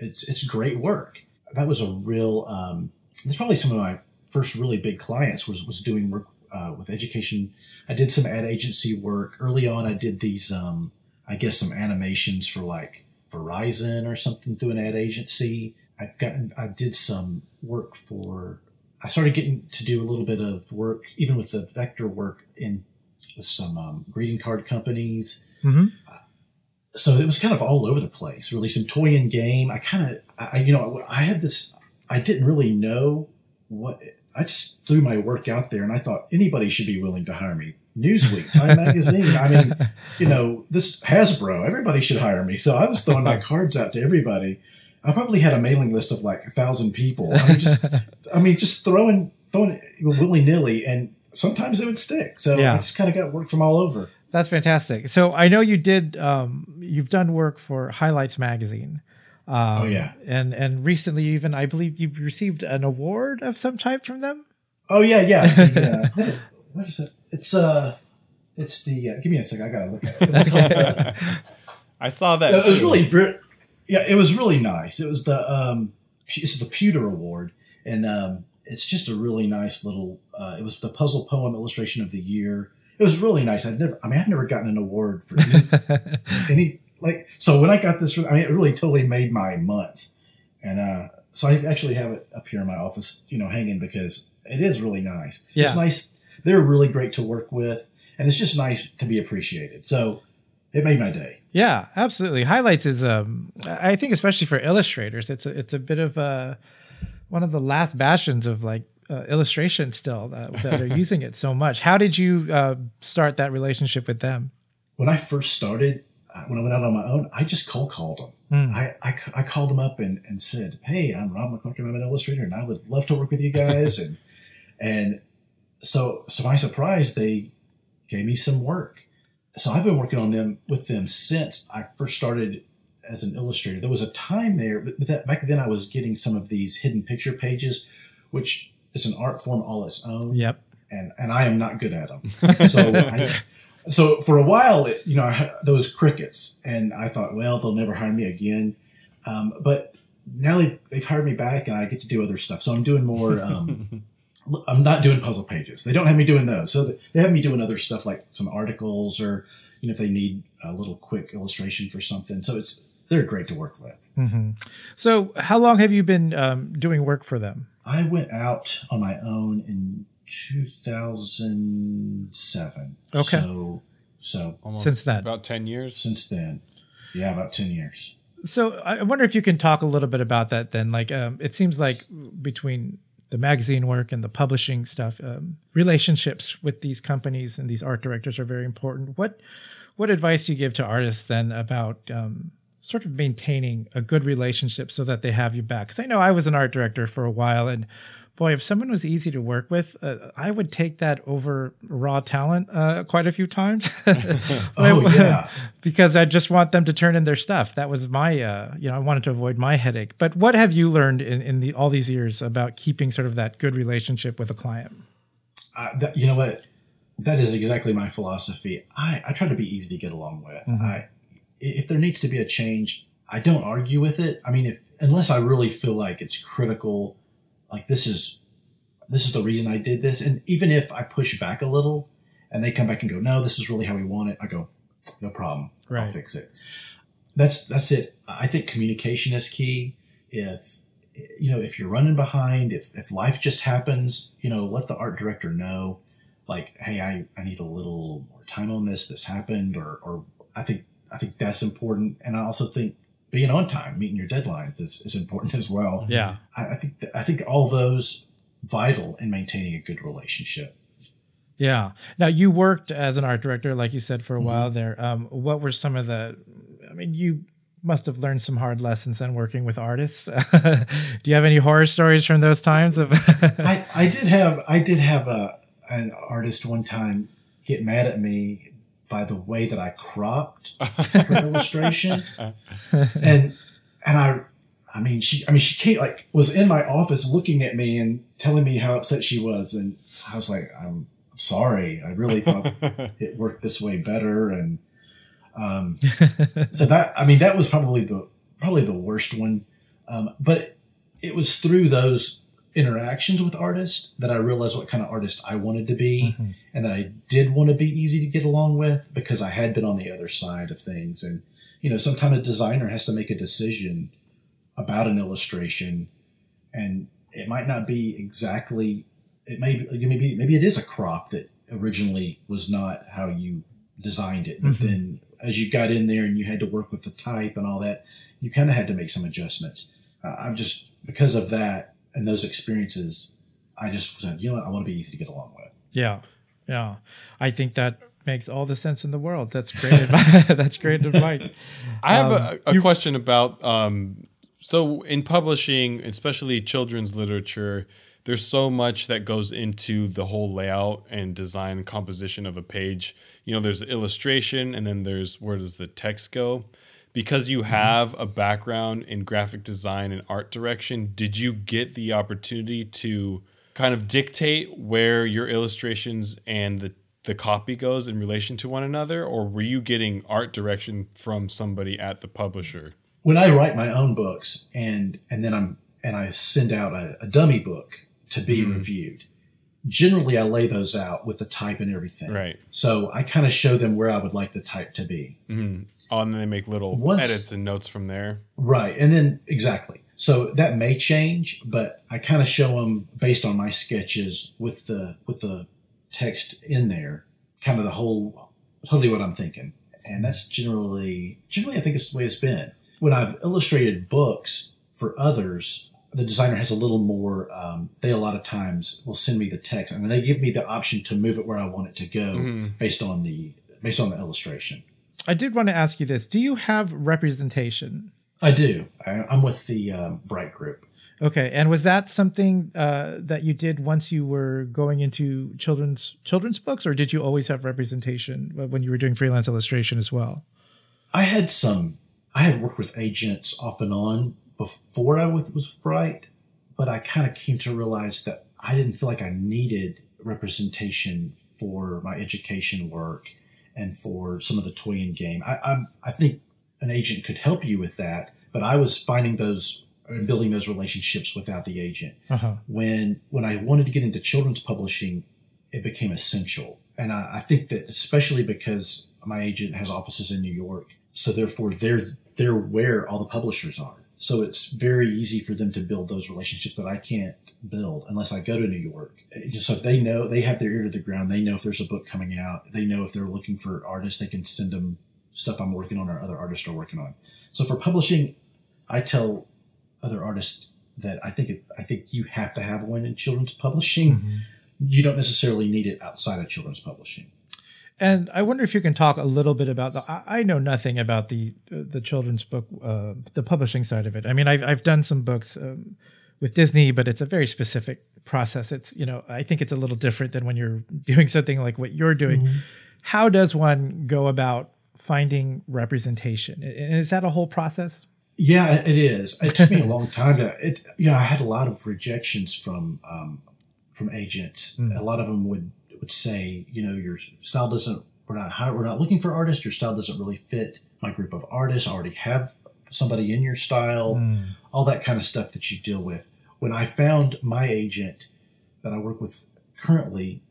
Speaker 4: it's it's great work. That was a real. Um, that's probably some of my first really big clients was was doing work uh, with education. I did some ad agency work early on. I did these, um, I guess, some animations for like Verizon or something through an ad agency. I've gotten, I did some work for. I started getting to do a little bit of work, even with the vector work in with some um, greeting card companies.
Speaker 3: Mhm.
Speaker 4: So it was kind of all over the place. Really, some toy and game. I kind of, I you know, I had this. I didn't really know what. I just threw my work out there, and I thought anybody should be willing to hire me. Newsweek, Time Magazine. I mean, you know, this Hasbro. Everybody should hire me. So I was throwing my cards out to everybody. I probably had a mailing list of like a thousand people. I mean, just, I mean, just throwing, throwing willy nilly, and sometimes it would stick. So
Speaker 3: Yeah.
Speaker 4: I just kind of got work from all over.
Speaker 3: That's fantastic. So I know you did. Um, you've done work for Highlights magazine. Um,
Speaker 4: Oh, yeah.
Speaker 3: and and recently even I believe you received an award of some type from them.
Speaker 4: Oh yeah, yeah. The, uh, what is it? It's uh, it's the. Uh, give me a second. I gotta look at it.
Speaker 2: I saw that.
Speaker 4: it was
Speaker 2: too.
Speaker 4: really, re- yeah, it was really nice. It was the um, it's the Pewter Award, and um, it's just a really nice little. Uh, it was the puzzle poem illustration of the year. It was really nice. I'd never. I mean, I've never gotten an award for any, any like. So when I got this, I mean, it really totally made my month, and uh, so I actually have it up here in my office, you know, hanging because it is really nice.
Speaker 3: Yeah.
Speaker 4: It's nice. They're really great to work with, and it's just nice to be appreciated. So it made my day.
Speaker 3: Yeah, absolutely. Highlights is um I think especially for illustrators, it's a it's a bit of a one of the last bastions of like uh, illustration still that, that are using it so much. How did you uh, start that relationship with them?
Speaker 4: when I first started, uh, when I went out on my own, I just cold called them.
Speaker 3: Hmm.
Speaker 4: I, I, I called them up and, and said, Hey, I'm Rob McClurkan. I'm an illustrator and I would love to work with you guys. and, and so, so my surprise, they gave me some work. So I've been working on them with them since I first started as an illustrator. There was a time there, but but that back then I was getting some of these hidden picture pages, which is an art form all its own
Speaker 3: Yep.
Speaker 4: and and I am not good at them. So I, so for a while, it, you know, I crickets, and I thought, well, they'll never hire me again. Um, but now they've, they've hired me back and I get to do other stuff. So I'm doing more. Um, I'm not doing puzzle pages. They don't have me doing those. So they have me doing other stuff like some articles or you know if they need a little quick illustration for something. So it's they're great to work with.
Speaker 3: Mm-hmm. So how long have you been um, doing work for them?
Speaker 4: I went out on my own in 2007.
Speaker 3: Okay.
Speaker 4: So so
Speaker 2: Almost
Speaker 3: Since then.
Speaker 2: about ten years.
Speaker 4: since then, yeah, about 10 years.
Speaker 3: So I wonder if you can talk a little bit about that then. Like, um, it seems like between the magazine work and the publishing stuff, um, relationships with these companies and these art directors are very important. What what advice do you give to artists then about um, sort of maintaining a good relationship so that they have you back? Because I know I was an art director for a while, and boy, if someone was easy to work with, uh, I would take that over raw talent uh, quite a few times.
Speaker 4: Oh, yeah.
Speaker 3: because I just want them to turn in their stuff. That was my, uh, you know, I wanted to avoid my headache. But what have you learned in, in the, all these years about keeping sort of that good relationship with a client?
Speaker 4: I, that, you know what? That is exactly my philosophy. I, I try to be easy to get along with. I, if there needs to be a change, I don't argue with it. I mean, if unless I really feel like it's critical, like this is this is the reason I did this, and even if I push back a little, and they come back and go, no, this is really how we want it, I go, no problem,
Speaker 3: Right.
Speaker 4: I'll fix it. That's that's it. I think communication is key. If you know if you're running behind, if if life just happens, you know, let the art director know, like, hey, I, I need a little more time on this. This happened, or or I think I think that's important, and I also think being on time, meeting your deadlines is, is important as well.
Speaker 3: Yeah.
Speaker 4: I, I think that, I think all those vital in maintaining a good relationship.
Speaker 3: Yeah. Now you worked as an art director, like you said, for
Speaker 4: Mm-hmm.
Speaker 3: a while there. Um, what were some of the? I mean, you must have learned some hard lessons then working with artists. Do you have any horror stories from those times? Of
Speaker 4: I, I did have I did have a an artist one time get mad at me by the way that I cropped her illustration, and and I I mean she I mean she came like was in my office looking at me and telling me how upset she was, and I was like I'm sorry. I really thought it worked this way better, and um, so that I mean that was probably the probably the worst one, um, but it was through those interactions with artists that I realized what kind of artist I wanted to be and that I did want to be easy to get along with because I had been on the other side of things. And, you know, sometimes a designer has to make a decision about an illustration and it might not be exactly, it may be, maybe, maybe it is a crop that originally was not how you designed it. But then as you got in there and you had to work with the type and all that, you kind of had to make some adjustments. Uh, I'm just, because of that, and those experiences, I just said, you know what, I want to be easy to get along with.
Speaker 3: yeah, yeah. I think that makes all the sense in the world. That's great. advice. That's great advice.
Speaker 2: I have
Speaker 3: Um,
Speaker 2: a, a question about um, so in publishing, especially children's literature, there's so much that goes into the whole layout and design and composition of a page. You know, there's illustration, and then there's where does the text go? Because you mm-hmm. have a background in graphic design and art direction, did you get the opportunity to kind of dictate where your illustrations and the the copy goes in relation to one another, or were you getting art direction from somebody at the publisher?
Speaker 4: When I write my own books and and then I'm and I send out a, a dummy book to be mm-hmm. reviewed, generally I lay those out with the type and everything.
Speaker 2: Right.
Speaker 4: So I kind of show them where I would like the type to be. Mm-hmm.
Speaker 2: Oh, and then they make little
Speaker 4: Once-
Speaker 2: edits and notes from there.
Speaker 4: Right. And then exactly. So that may change, but I kind of show them based on my sketches with the with the text in there, kind of the whole totally what I'm thinking. And that's generally generally I think it's the way it's been. When I've illustrated books for others, the designer has a little more. Um, they a lot of times will send me the text, and they give me the option to move it where I want it to go based on the based on the illustration.
Speaker 3: I did want to ask you this: Do you have representation?
Speaker 4: I do. I, I'm with the um, Bright Group.
Speaker 3: Okay, and was that something uh, that you did once you were going into children's children's books, or did you always have representation when you were doing freelance illustration as well?
Speaker 4: I had some. I had worked with agents off and on before I was, was Bright, but I kind of came to realize that I didn't feel like I needed representation for my education work and for some of the toy and game. I, I, I think an agent could help you with that, but I was finding those and building those relationships without the agent.
Speaker 3: Uh-huh.
Speaker 4: When when I wanted to get into children's publishing, it became essential, and I, I think that especially because my agent has offices in New York, so therefore they're they're where all the publishers are. So it's very easy for them to build those relationships that I can't build unless I go to New York. So if they know they have their ear to the ground, they know if there's a book coming out, they know if they're looking for artists, they can send them stuff I'm working on or other artists are working on. So for publishing, I tell other artists that I think it, I think you have to have one in children's publishing. Mm-hmm. You don't necessarily need it outside of children's publishing.
Speaker 3: And I wonder if you can talk a little bit about the. I know nothing about the the children's book, uh, the publishing side of it. I mean, I've I've done some books um, with Disney, but it's a very specific process. It's you know I think it's a little different than when you're doing something like what you're doing. Mm-hmm. How does one go about finding representation? And is that a whole process?
Speaker 4: Yeah, it is. It took me a long time to. It you know I had a lot of rejections from um, from agents. Mm. A lot of them would would say, you know, your style doesn't. We're not we're not looking for artists. Your style doesn't really fit my group of artists. I already have somebody in your style. Mm. All that kind of stuff that you deal with. When I found my agent that I work with currently,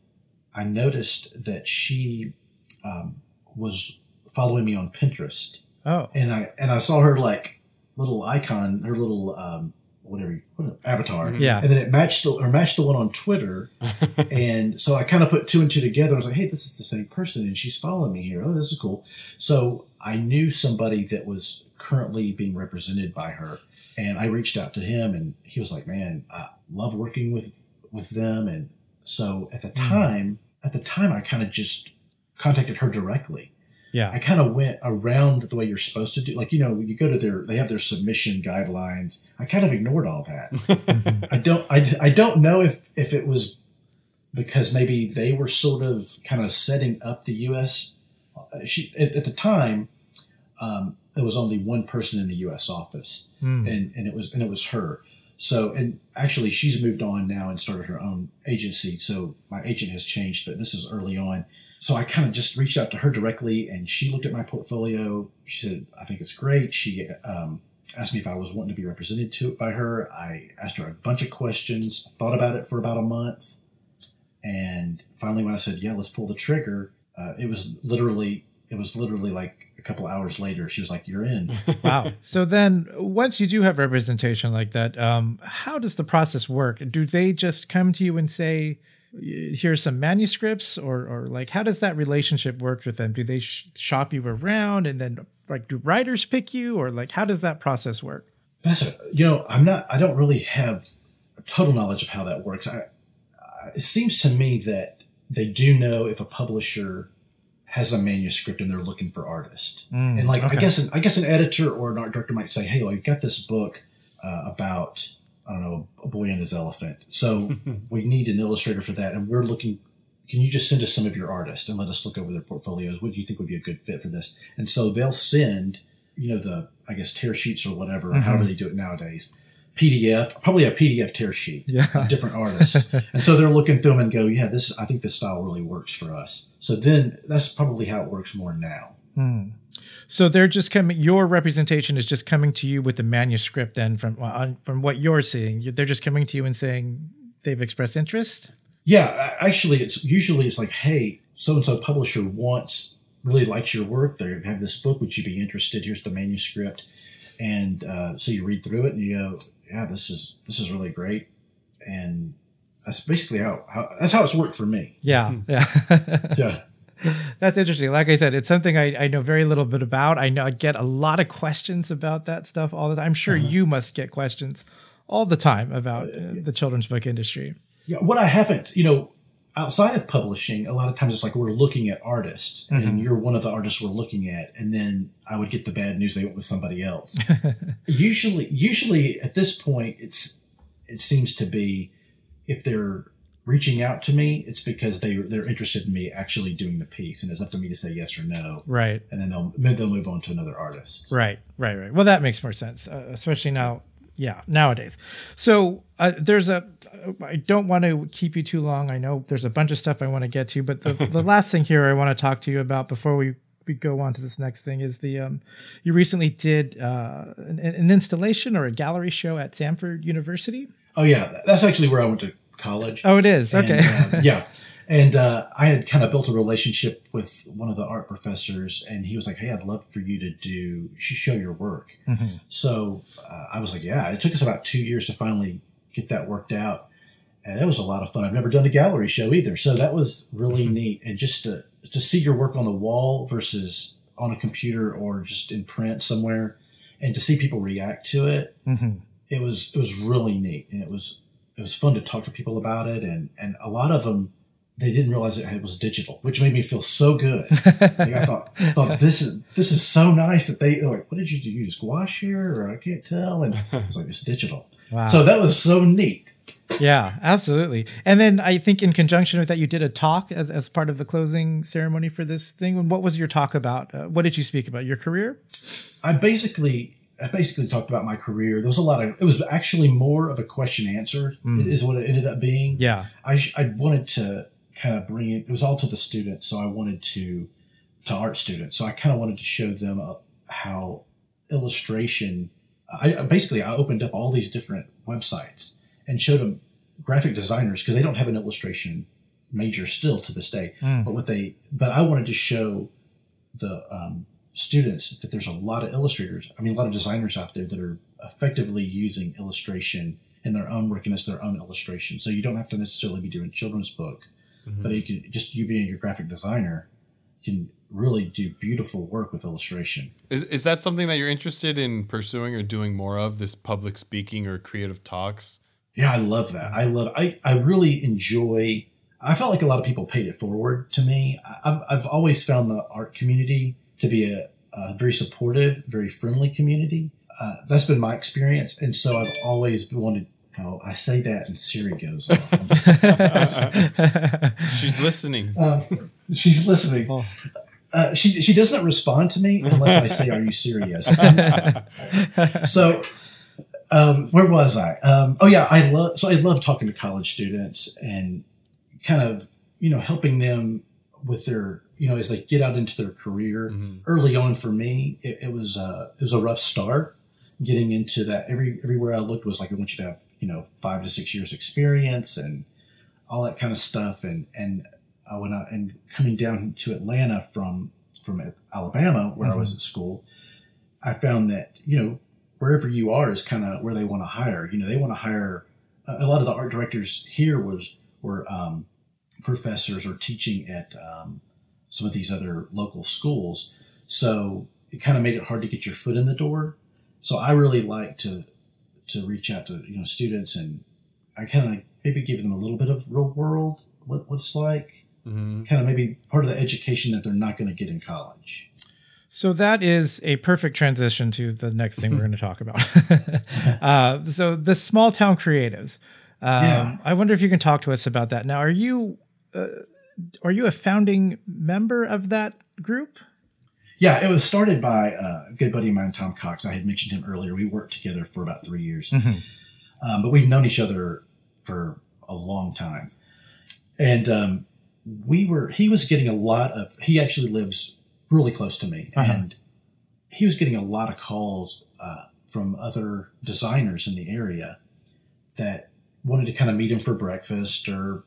Speaker 4: I noticed that she um, was following me on Pinterest.
Speaker 3: Oh,
Speaker 4: and I and I saw her like little icon, her little um, whatever what, avatar.
Speaker 3: Mm-hmm. Yeah.
Speaker 4: And then it matched the, or matched the one on Twitter. and so I kind of put two and two together. I was like, hey, this is the same person and she's following me here. Oh, this is cool. So I knew somebody that was currently being represented by her. And I reached out to him and he was like, man, I love working with, with them. And so at the mm. time, mm-hmm. at the time, I kind of just contacted her directly
Speaker 3: yeah.
Speaker 4: I kind of went around the way you're supposed to do. Like, you know, you go to their, they have their submission guidelines. I kind of ignored all that. I don't, I, I don't know if, if it was because maybe they were sort of kind of setting up the U.S. Uh, she, at, at the time, um, there was only one person in the U.S. office, mm. and, and it was and it was her. So, and actually, she's moved on now and started her own agency. So my agent has changed, but this is early on so I kind of just reached out to her directly, and she looked at my portfolio. She said, "I think it's great." She um, asked me if I was wanting to be represented to by her. I asked her a bunch of questions, thought about it for about a month, and finally, when I said, "Yeah, let's pull the trigger," uh, it was literally it was literally like a couple hours later. She was like, "You're in."
Speaker 3: wow. So then, once you do have representation like that, um, how does the process work? Do they just come to you and say? Here's some manuscripts or or like how does that relationship work with them? Do they sh- shop you around and then like do writers pick you? Or like how does that process work?
Speaker 4: That's a, you know i'm not i don't really have total knowledge of how that works. I, I, it seems to me that they do know if a publisher has a manuscript and they're looking for artists. Mm, and like okay. i guess an, i guess an editor or an art director might say hey well, you've got this book uh, about I don't know, a boy and his elephant. So we need an illustrator for that, and we're looking. Can you just send us some of your artists and let us look over their portfolios? What do you think would be a good fit for this? And so they'll send, you know, the I guess tear sheets or whatever, mm-hmm. however they do it nowadays. PDF, probably a PDF tear sheet,
Speaker 3: yeah.
Speaker 4: different artists. and so they're looking through them and go, yeah, this, I think this style really works for us. So then that's probably how it works more now.
Speaker 3: Hmm. So they're just coming. Your representation is just coming to you with the manuscript. Then from from what you're seeing, they're just coming to you and saying they've expressed interest.
Speaker 4: Yeah, actually, it's usually it's like, hey, so and so publisher wants really likes your work. They have this book. Would you be interested? Here's the manuscript, and uh, so you read through it and you go, yeah, this is this is really great, and that's basically how, how that's how it's worked for me.
Speaker 3: Yeah, yeah,
Speaker 4: yeah.
Speaker 3: That's interesting. Like I said, it's something I, I know very little bit about. I know I get a lot of questions about that stuff all the time. I'm sure uh-huh. you must get questions all the time about uh, the children's book industry.
Speaker 4: Yeah, what I haven't, you know, outside of publishing, a lot of times it's like we're looking at artists, mm-hmm. and you're one of the artists we're looking at, and then I would get the bad news they went with somebody else. usually, usually at this point, it's it seems to be if they're reaching out to me, it's because they they're interested in me actually doing the piece, and it's up to me to say yes or no.
Speaker 3: Right.
Speaker 4: And then they'll they'll move on to another artist.
Speaker 3: Right. Right. Right. Well, that makes more sense, uh, especially now. Yeah, nowadays. So uh, there's a. I don't want to keep you too long. I know there's a bunch of stuff I want to get to, but the, the last thing here I want to talk to you about before we we go on to this next thing is the um, you recently did uh, an, an installation or a gallery show at Samford University.
Speaker 4: Oh yeah, that's actually where I went to college.
Speaker 3: Oh, it is
Speaker 4: And,
Speaker 3: okay.
Speaker 4: uh, yeah. And uh, I had kind of built a relationship with one of the art professors, and he was like, "Hey, I'd love for you to do, show your work." So uh, I was like, "Yeah." It took us about two years to finally get that worked out, and that was a lot of fun. I've never done a gallery show either, so that was really neat. And just to to see your work on the wall versus on a computer or just in print somewhere, and to see people react to it, it was it was really neat, and it was it was fun to talk to people about it, and and a lot of them they didn't realize it, it was digital, which made me feel so good. like I thought thought this is this is so nice that they like, what did you do? You just gouache here, or I can't tell, and it's like it's digital.
Speaker 3: Wow.
Speaker 4: So that was so neat.
Speaker 3: yeah, absolutely. And then I think in conjunction with that, you did a talk as, as part of the closing ceremony for this thing. What was your talk about? Uh, what did you speak about? Your career?
Speaker 4: I basically I basically talked about my career. There was a lot of it was actually more of a question answer is what it ended up being.
Speaker 3: Yeah.
Speaker 4: I I wanted to kind of bring it. It was all to the students, so I wanted to to art students. So I kind of wanted to show them uh, how illustration. I I- basically I opened up all these different websites and showed them graphic designers because they don't have an illustration major still to this day. But what they but I wanted to show the um, students that there's a lot of illustrators. I mean, a lot of designers out there that are effectively using illustration in their own work and as their own illustration. So you don't have to necessarily be doing children's book, mm-hmm. but you can just you being your graphic designer can really do beautiful work with illustration.
Speaker 2: Is, is that something that you're interested in pursuing or doing more of? This public speaking or creative talks?
Speaker 4: Yeah, I love that. I love. I I really enjoy. I felt like a lot of people paid it forward to me. I've I've always found the art community to be a, a very supportive, very friendly community. Uh, that's been my experience, and so I've always wanted. Oh, I say that, and Siri goes off.
Speaker 2: She's listening.
Speaker 4: She's listening. Uh, she she doesn't respond to me unless I say, "Are you serious?" so, um, where was I? Um, oh yeah, I love so I love talking to college students and kind of you know helping them with their you know as they get out into their career. Early on for me, it, it was uh, it was a rough start getting into that. Every everywhere I looked was like, I want you to have you know five to six years experience and all that kind of stuff. And and I went out and coming down to Atlanta from from Alabama where I was at school, I found that you know wherever you are is kind of where they want to hire. You know, they want to hire a a lot of the art directors here was were um, professors or teaching at um, some of these other local schools. So it kind of made it hard to get your foot in the door. So I really like to to reach out to you know students and I kind of maybe give them a little bit of real world what what it's like. Kind of maybe part of the education that they're not going to get in college.
Speaker 3: So that is a perfect transition to the next thing we're going to talk about. uh, so the small town creatives. Um,
Speaker 4: Yeah.
Speaker 3: I wonder if you can talk to us about that. Now, are you uh, are you a founding member of that group?
Speaker 4: Yeah, it was started by a good buddy of mine, Tom Cox. I had mentioned him earlier. We worked together for about three years, um, but we've known each other for a long time. And um, we were, he was getting a lot of, he actually lives really close to me. And he was getting a lot of calls uh, from other designers in the area that wanted to kind of meet him for breakfast or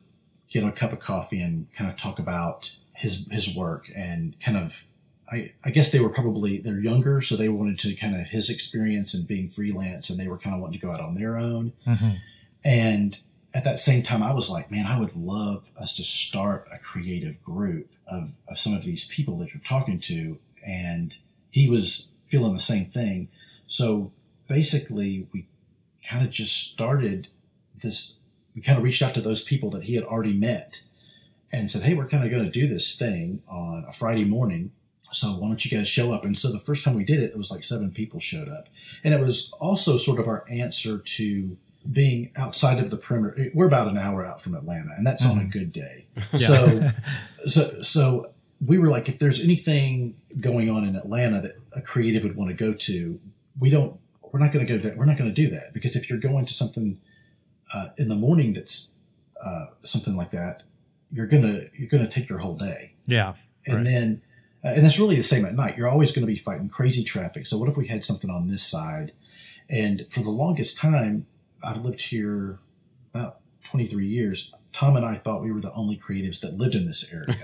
Speaker 4: get a cup of coffee and kind of talk about his his work and kind of I, I guess they were probably they're younger so they wanted to kind of his experience and being freelance and they were kind of wanting to go out on their own. Mm-hmm. And at that same time i was like man i would love us to start a creative group of, of some of these people that you're talking to. And he was feeling the same thing. So basically we kind of just started this we kind of reached out to those people that he had already met and said, Hey, we're kind of going to do this thing on a Friday morning. So why don't you guys show up? And so the first time we did it, it was like seven people showed up. And it was also sort of our answer to being outside of the perimeter. Eh, we're about an hour out from Atlanta, and that's on a mm-hmm. good day. So, so, so we were like, if there's anything going on in Atlanta that a creative would want to go to, we don't, we're not going to go there. We're not going to do that because if you're going to something uh, in the morning that's uh, something like that, you're gonna you're gonna take your whole day.
Speaker 3: Yeah.
Speaker 4: And
Speaker 3: Right.
Speaker 4: then Uh, and that's really the same at night. You're always going to be fighting crazy traffic. So what if we had something on this side? And for the longest time, I've lived here about 23 years. Tom and I thought we were the only creatives that lived in this area.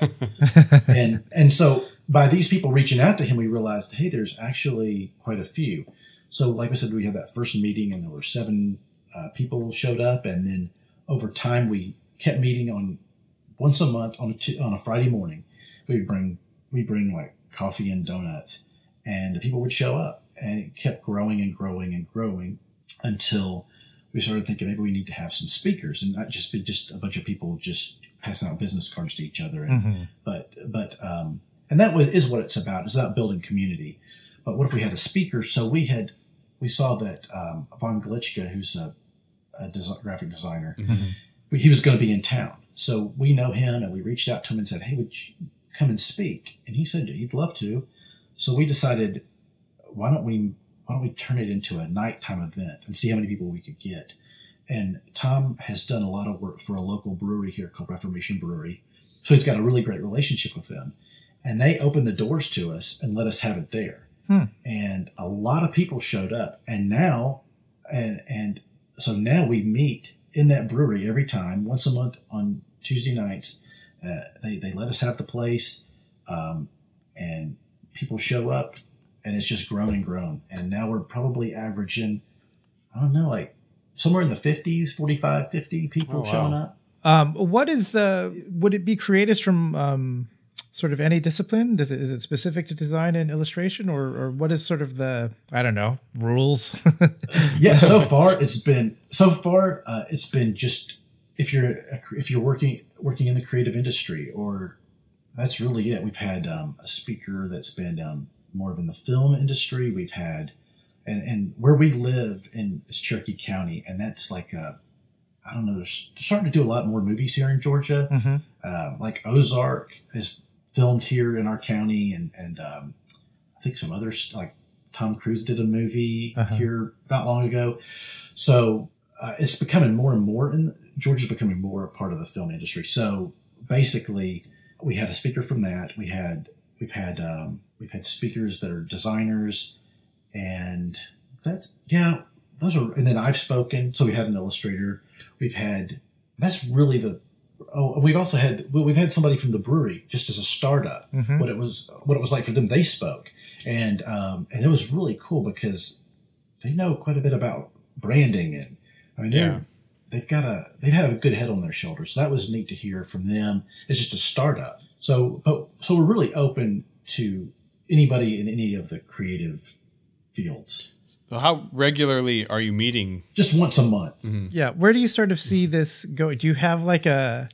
Speaker 4: and and so by these people reaching out to him, we realized, hey, there's actually quite a few. So like I said, we had that first meeting, and there were seven uh, people showed up, and then over time we kept meeting on once a month on a t- on a Friday morning. We'd bring we bring like coffee and donuts, and people would show up, and it kept growing and growing and growing until we started thinking maybe we need to have some speakers and not just be just a bunch of people just passing out business cards to each other. And,
Speaker 3: Mm-hmm.
Speaker 4: But but um, and that was, is what it's about. It's about building community. But what if we had a speaker? So we had we saw that um, Von Glitschka, who's a, a desi graphic designer, mm-hmm. he was going to be in town. So we know him, and we reached out to him and said, "Hey, would you come and speak?" And he said he'd love to. So we decided, why don't we why don't we turn it into a nighttime event and see how many people we could get? And Tom has done a lot of work for a local brewery here called Reformation Brewery, so he's got a really great relationship with them. And they opened the doors to us and let us have it there. Hmm. And a lot of people showed up. And now, and and so now we meet in that brewery every time, once a month on Tuesday nights. Uh, they, they let us have the place, um, and people show up, and it's just grown and grown. And now we're probably averaging, I don't know, like somewhere in the 50s, 45, 50 people
Speaker 2: Oh, wow.
Speaker 4: showing up.
Speaker 3: Um, what is the? Would it be creatives from um, sort of any discipline? Does it is it specific to design and illustration, or or what is sort of the I don't know rules?
Speaker 4: yeah so far it's been so far uh, it's been just if you're a, if you're working working in the creative industry or that's really it we've had um, a speaker that's been um, more of in the film industry we've had and, and where we live in is cherokee county and that's like uh, i don't know they're, starting to do a lot more movies here in georgia
Speaker 3: Mhm.
Speaker 4: uh, like ozark is filmed here in our county and and um, i think some others like tom cruise did a movie
Speaker 3: Uh-huh.
Speaker 4: here not long ago so uh, it's becoming more and more, and Georgia's becoming more a part of the film industry. So basically, we had a speaker from that. We had we've had um, we've had speakers that are designers, and that's yeah, those are. And then I've spoken. So we had an illustrator. We've had that's really the. Oh, we've also had well, we've had somebody from the brewery just as a startup. What it was what it was like for them. They spoke, and um, and it was really cool because they know quite a bit about branding and I mean they're
Speaker 2: Yeah.
Speaker 4: they've got a they've had a good head on their shoulders. So that was neat to hear from them. It's just a startup. So but so we're really open to anybody in any of the creative fields.
Speaker 2: So how regularly are you meeting?
Speaker 4: Just once a month. Mm-hmm.
Speaker 3: yeah, where do you sort of see this go? Do you have like a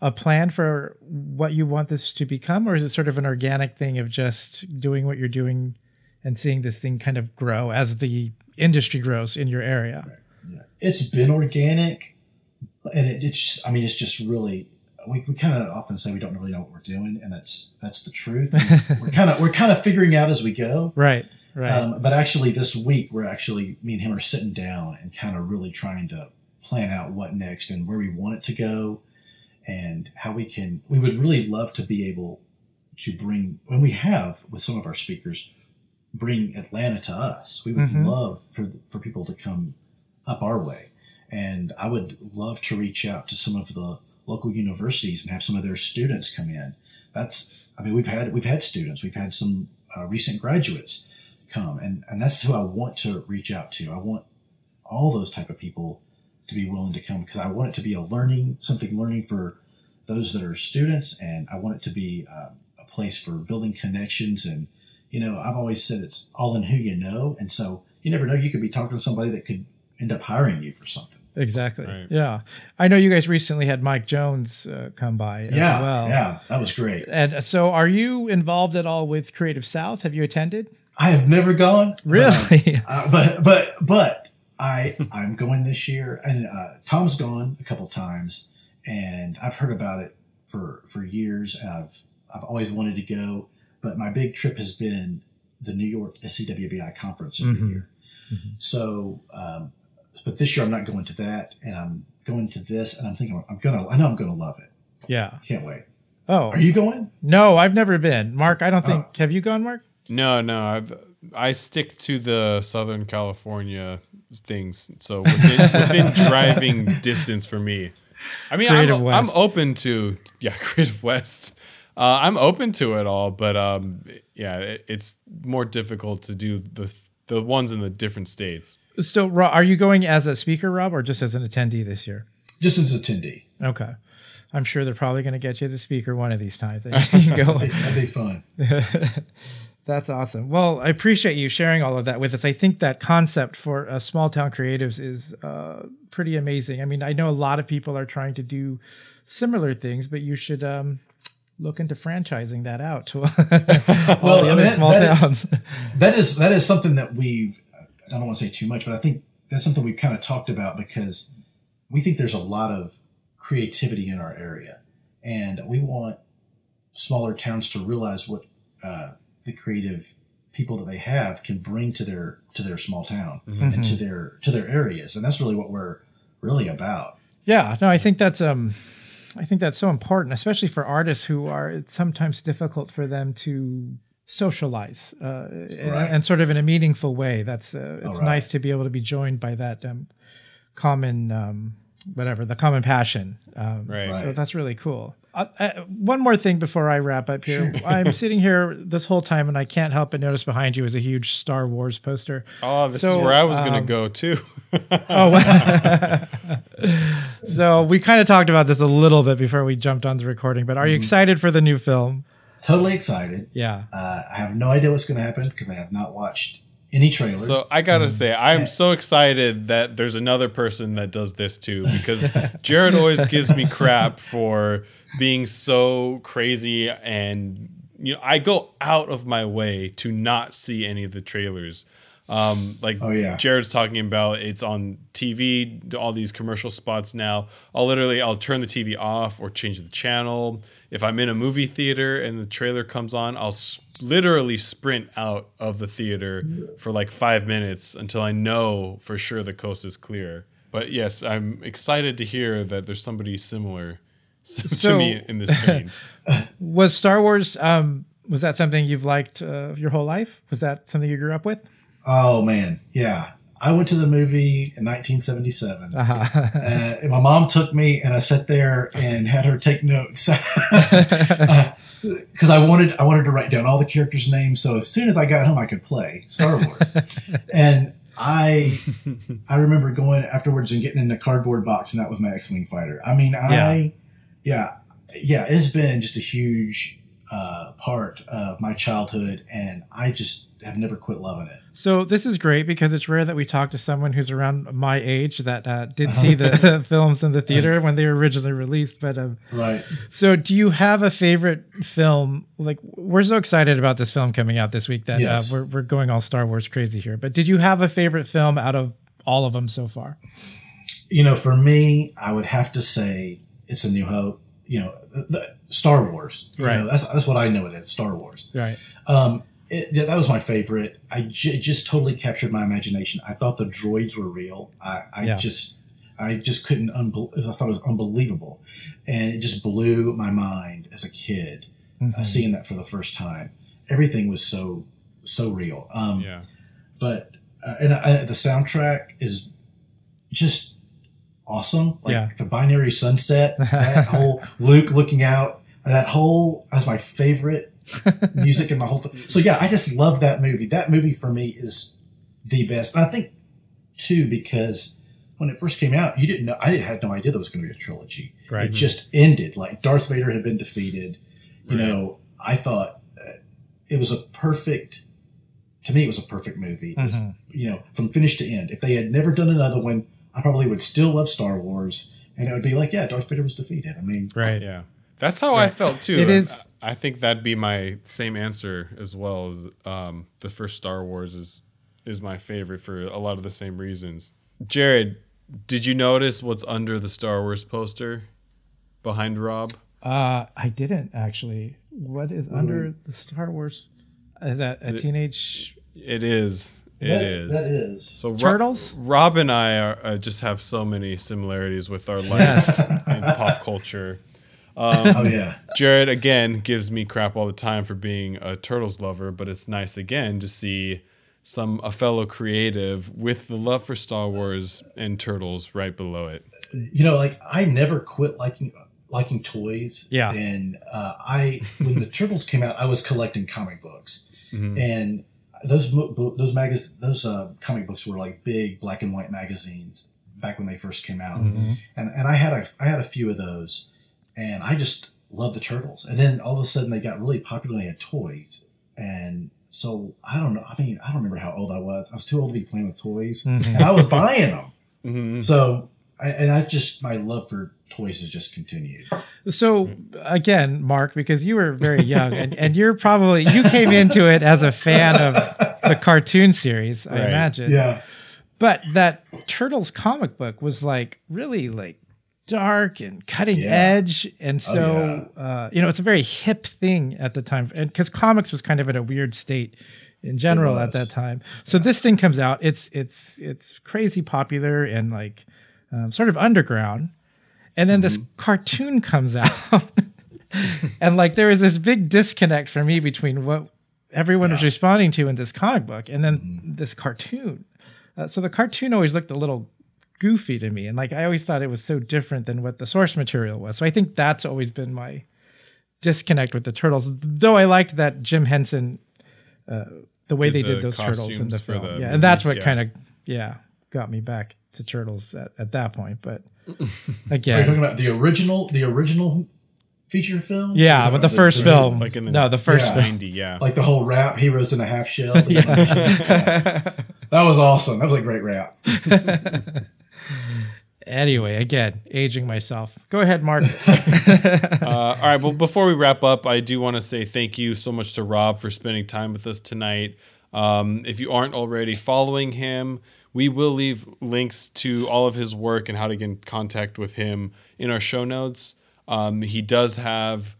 Speaker 3: a plan for what you want this to become, or is it sort of an organic thing of just doing what you're doing and seeing this thing kind of grow as the industry grows in your area?
Speaker 4: It's been organic and it, it's I mean it's just really we, we kind of often say we don't really know what we're doing and that's that's the truth. we're kind of we're kind of figuring out as we go.
Speaker 3: Right, right.
Speaker 4: Um, but actually, this week we're actually me and him are sitting down and kind of really trying to plan out what next and where we want it to go, and how we can. We would really love to be able to bring when we have with some of our speakers, bring Atlanta to us. We would
Speaker 3: Mhm.
Speaker 4: love for for people to come up our way, and I would love to reach out to some of the local universities and have some of their students come in. That's I mean we've had we've had students we've had some uh, recent graduates come and and that's who I want to reach out to. I want all those type of people to be willing to come because I want it to be a learning something learning for those that are students and I want it to be um, a place for building connections and you know I've always said it's all in who you know and so you never know you could be talking to somebody that could end up hiring you for something.
Speaker 3: Exactly.
Speaker 2: Right.
Speaker 3: Yeah. I know you guys recently had Mike Jones uh, come by as
Speaker 4: Yeah,
Speaker 3: well.
Speaker 4: yeah, that was great.
Speaker 3: And so are you involved at all with Creative South? Have you attended?
Speaker 4: I have never gone. but,
Speaker 3: Really?
Speaker 4: uh, but but but I I'm going this year, and uh, Tom's gone a couple times, and I've heard about it for for years, and I've I've always wanted to go, but my big trip has been the New York SCBWI conference every
Speaker 3: Mhm.
Speaker 4: year. So, um, but this year I'm not going to that, and I'm going to this, and I'm thinking I'm gonna I know I'm gonna love it.
Speaker 3: yeah.
Speaker 4: Can't wait.
Speaker 3: Oh,
Speaker 4: Are you going?
Speaker 3: no, I've never been. Mark, I don't think. Have you gone, Mark?
Speaker 2: No, no, I've I stick to the Southern California things, so within, within driving distance for me. I mean, I'm, I'm open to yeah, Creative West. Uh, I'm open to it all, but um, yeah, it, it's more difficult to do the the ones in the different states.
Speaker 3: So, Ro- are you going as a speaker, Rob, or just as an attendee this year?
Speaker 4: Just as attendee.
Speaker 3: Okay. I'm sure they're probably going to get you the speaker one of these times. And you can go.
Speaker 4: That'd be fun.
Speaker 3: That's awesome. Well, I appreciate you sharing all of that with us. I think that concept for uh, small town creatives is uh, pretty amazing. I mean, I know a lot of people are trying to do similar things, but you should um, look into franchising that out to all
Speaker 4: Well,
Speaker 3: the other
Speaker 4: mean,
Speaker 3: small
Speaker 4: that is-
Speaker 3: towns.
Speaker 4: that is that is something that we've I don't want to say too much, but I think that's something we've kind of talked about because we think there's a lot of creativity in our area, and we want smaller towns to realize what uh, the creative people that they have can bring to their to their small town and to their to their areas, and that's really what we're really about.
Speaker 3: Yeah, no, I think that's um, I think that's so important, especially for artists who are. It's sometimes difficult for them to socialize uh, and-
Speaker 4: Right.
Speaker 3: and, sort of in a meaningful way. That's uh, it's
Speaker 4: right.
Speaker 3: nice to be able to be joined by that um, common um, whatever the common passion. Um,
Speaker 2: Right.
Speaker 3: So
Speaker 4: Right.
Speaker 3: that's really cool. Uh, uh, one more thing before I wrap up here. I'm sitting here this whole time and I can't help but notice behind you is a huge Star Wars poster.
Speaker 2: Oh, this
Speaker 3: So,
Speaker 2: is where I was gonna
Speaker 3: um,
Speaker 2: go too.
Speaker 3: Oh, so we kind of talked about this a little bit before we jumped on the recording, but are
Speaker 4: Mm-hmm.
Speaker 3: you excited for the new film?
Speaker 4: Totally excited.
Speaker 3: Yeah.
Speaker 4: Uh, I have no idea what's going to happen because I have not watched any trailer.
Speaker 2: So I gotta say, I'm so excited that there's another person that does this too, because Jared always gives me crap for being so crazy, and you know, I go out of my way to not see any of the trailers. Um, like
Speaker 4: Oh, yeah.
Speaker 2: Jared's talking about, it's on TV, all these commercial spots now. I'll literally, I'll turn the TV off or change the channel. If I'm in a movie theater and the trailer comes on, I'll s- literally sprint out of the theater for like five minutes until I know for sure the coast is clear. But yes, I'm excited to hear that there's somebody similar to
Speaker 3: So-
Speaker 2: me in this vein.
Speaker 3: Was Star Wars um was that something you've liked uh, your whole life? Was that something you grew up with?
Speaker 4: Oh man, yeah. I went to the movie in 1977.
Speaker 3: Uh-huh.
Speaker 4: Uh, and my mom took me, and I sat there and had her take notes because I wanted I wanted to write down all the characters' names. So as soon as I got home, I could play Star Wars. and I I remember going afterwards and getting in a cardboard box, and that was my X-wing fighter. I mean, I yeah yeah, yeah, it's been just a huge uh, part of my childhood, and I just have never quit loving it.
Speaker 3: So this is great because it's rare that we talk to someone who's around my age that uh, did see the films in the theater when they were originally released. But um,
Speaker 4: Right.
Speaker 3: so, do you have a favorite film? Like, we're so excited about this film coming out this week that
Speaker 4: Yes.
Speaker 3: uh, we're we're going all Star Wars crazy here. But did you have a favorite film out of all of them so far?
Speaker 4: You know, for me, I would have to say it's a New Hope. You know, the, the Star Wars. You
Speaker 3: Right.
Speaker 4: know, that's that's what I know it as Star Wars.
Speaker 3: Right.
Speaker 4: Um, it, yeah, that was my favorite. I j- just totally captured my imagination. I thought the droids were real. I, I
Speaker 3: Yeah.
Speaker 4: just I just couldn't. Unbel- I thought it was unbelievable, and it just blew my mind as a kid uh, seeing that for the first time. Everything was so so real. Um,
Speaker 2: Yeah.
Speaker 4: but uh, and uh, the soundtrack is just awesome. Like
Speaker 3: Yeah.
Speaker 4: the binary sunset, that whole Luke looking out, that whole that's my favorite music in the whole thing. So yeah, I just love that movie. That movie for me is the best. And I think too because when it first came out, you didn't know. I didn't had no idea there was going to be a trilogy.
Speaker 3: Right.
Speaker 4: It just ended. Like Darth Vader had been defeated. You know, I thought uh, it was a perfect. To me, it was a perfect movie. It was, you know, from finish to end. If they had never done another one, I probably would still love Star Wars, and it would be like, yeah, Darth Vader was defeated. I mean,
Speaker 3: Right.
Speaker 2: Yeah. That's how I felt too.
Speaker 3: It is-
Speaker 2: I I think that'd be my same answer as well as um, the first Star Wars is is my favorite for a lot of the same reasons. Jared, did you notice what's under the Star Wars poster behind Rob?
Speaker 3: Uh, I didn't actually. What is under the Star Wars? Is that a teenage?
Speaker 2: It is. It
Speaker 4: that,
Speaker 2: is.
Speaker 4: that is.
Speaker 2: So Ro-
Speaker 3: Turtles?
Speaker 2: Rob and I are, uh, just have so many similarities with our lives in pop culture. Um,
Speaker 4: Oh yeah.
Speaker 2: Jared again gives me crap all the time for being a turtles lover, but it's nice again to see some a fellow creative with the love for Star Wars and turtles right below it.
Speaker 4: you know, like I never quit liking liking toys.
Speaker 3: Yeah.
Speaker 4: And uh, I, when the Turtles came out, I was collecting comic books, and those those magaz- those uh, comic books were like big black and white magazines back when they first came out, and and I had a I had a few of those, and I just loved the Turtles. And then all of a sudden they got really popular. They had toys, and so I don't know. I mean, I don't remember how old I was. I was too old to be playing with toys, and I was buying them.
Speaker 2: Mm-hmm.
Speaker 4: So, I, and that's just my love for toys has just continued.
Speaker 3: So again, Mark, because you were very young and, and you're probably you came into it as a fan of the cartoon series, I
Speaker 2: Right.
Speaker 3: imagine.
Speaker 4: Yeah,
Speaker 3: But that Turtles comic book was like really like dark and cutting
Speaker 4: Yeah.
Speaker 3: edge. And so, uh, you know, it's a very hip thing at the time. And because comics was kind of in a weird state in general at that time. So this thing comes out, it's, it's, it's crazy popular and like um, sort of underground. And then this cartoon comes out. and like there was this big disconnect for me between what everyone was responding to in this comic book and then this cartoon. Uh, so the cartoon always looked a little goofy to me, and like I always thought it was so different than what the source material was. So I think that's always been my disconnect with the turtles. Though I liked that Jim Henson, uh, the way
Speaker 2: Did
Speaker 3: they
Speaker 2: the
Speaker 3: did those turtles in the film,
Speaker 2: the
Speaker 3: yeah, and that's what
Speaker 2: yeah.
Speaker 3: kind of yeah got me back to turtles at, at that point. But
Speaker 4: are you
Speaker 3: again,
Speaker 4: talking about the original, the original feature film?
Speaker 3: Yeah,
Speaker 4: you
Speaker 3: but
Speaker 4: talking
Speaker 3: the
Speaker 4: about
Speaker 3: first film,
Speaker 2: Like in the-
Speaker 3: no, the first
Speaker 4: Yeah.
Speaker 2: 90, yeah.
Speaker 4: like the whole rap, heroes in a half shell. that was awesome. That was a great rap.
Speaker 3: Anyway, again, aging myself. Go ahead, Mark.
Speaker 2: Uh, all right. Well, before we wrap up, I do want to say thank you so much to Rob for spending time with us tonight. Um, if you aren't already following him, we will leave links to all of his work and how to get in contact with him in our show notes. Um, he does have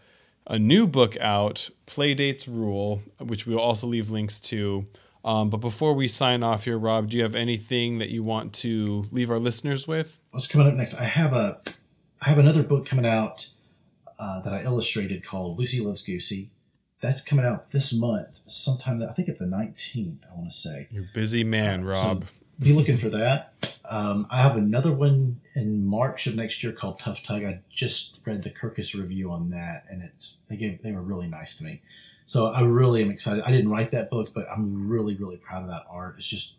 Speaker 2: a new book out, Playdates Rule, which we'll also leave links to. Um, but before we sign off here, Rob, do you have anything that you want to leave our listeners with?
Speaker 4: What's coming up next? I have a, I have another book coming out uh, that I illustrated called Lucy Loves Goosey. That's coming out this month, sometime. I think at the nineteenth. I want to say.
Speaker 2: You're a busy man, Rob.
Speaker 4: So be looking for that. Um, I have another one in March of next year called Tough Tug. I just read the Kirkus review on that, and it's they gave they were really nice to me. So I really am excited. I didn't write that book, but I'm really really proud of that art. It's just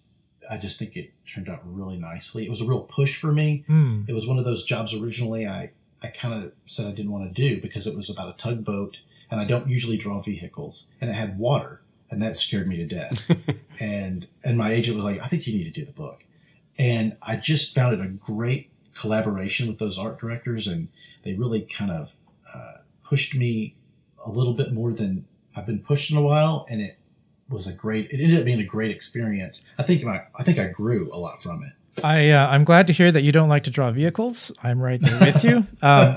Speaker 4: I just think it turned out really nicely. It was a real push for me.
Speaker 3: Hmm.
Speaker 4: It was one of those jobs originally I I kind of said I didn't want to do because it was about a tugboat, and I don't usually draw vehicles, and it had water, and that scared me to death. and and my agent was like, I think you need to do the book, and I just found it a great collaboration with those art directors, and they really kind of uh, pushed me a little bit more than I've been pushed in a while, and it was a great. It ended up being a great experience. I think my I think I grew a lot from it.
Speaker 3: I uh, I'm glad to hear that you don't like to draw vehicles. I'm right there with you. Um,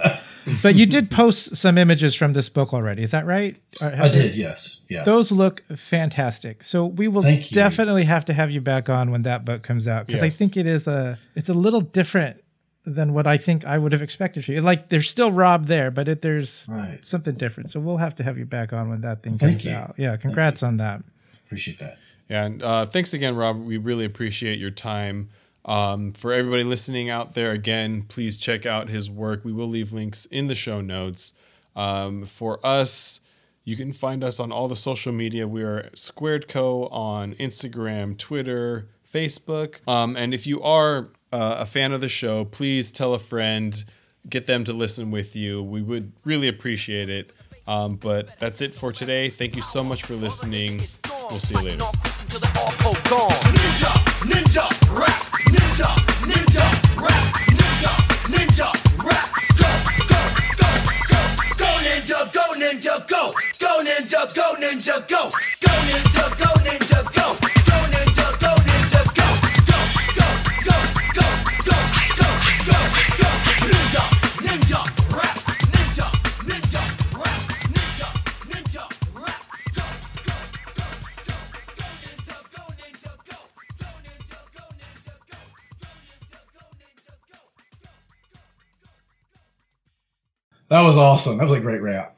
Speaker 3: but you did post some images from this book already. Is that right?
Speaker 4: I
Speaker 3: they-
Speaker 4: did, yes, yeah.
Speaker 3: Those look fantastic. So we will
Speaker 4: Thank you.
Speaker 3: definitely have to have you back on when that book comes out because I think it is a it's a little different than what I think I would have expected for you. Like there's still Rob there, but it, there's
Speaker 4: Right.
Speaker 3: something different. So we'll have to have you back on when that thing
Speaker 4: Thank
Speaker 3: comes
Speaker 4: you.
Speaker 3: out. Yeah, congrats on that.
Speaker 4: Appreciate that.
Speaker 2: Yeah, and uh, thanks again, Rob. We really appreciate your time. Um, for everybody listening out there, again, please check out his work. We will leave links in the show notes. Um, for us, you can find us on all the social media. We are Squared Co on Instagram, Twitter, Facebook. Um, and if you are uh, a fan of the show, please tell a friend, get them to listen with you. We would really appreciate it. Um, but that's it for today. Thank you so much for listening. We'll see you later.
Speaker 5: Ninja, ninja, rap, ninja go, go ninja, go ninja go, go ninja, go ninja.
Speaker 4: That was awesome. That was a great rap.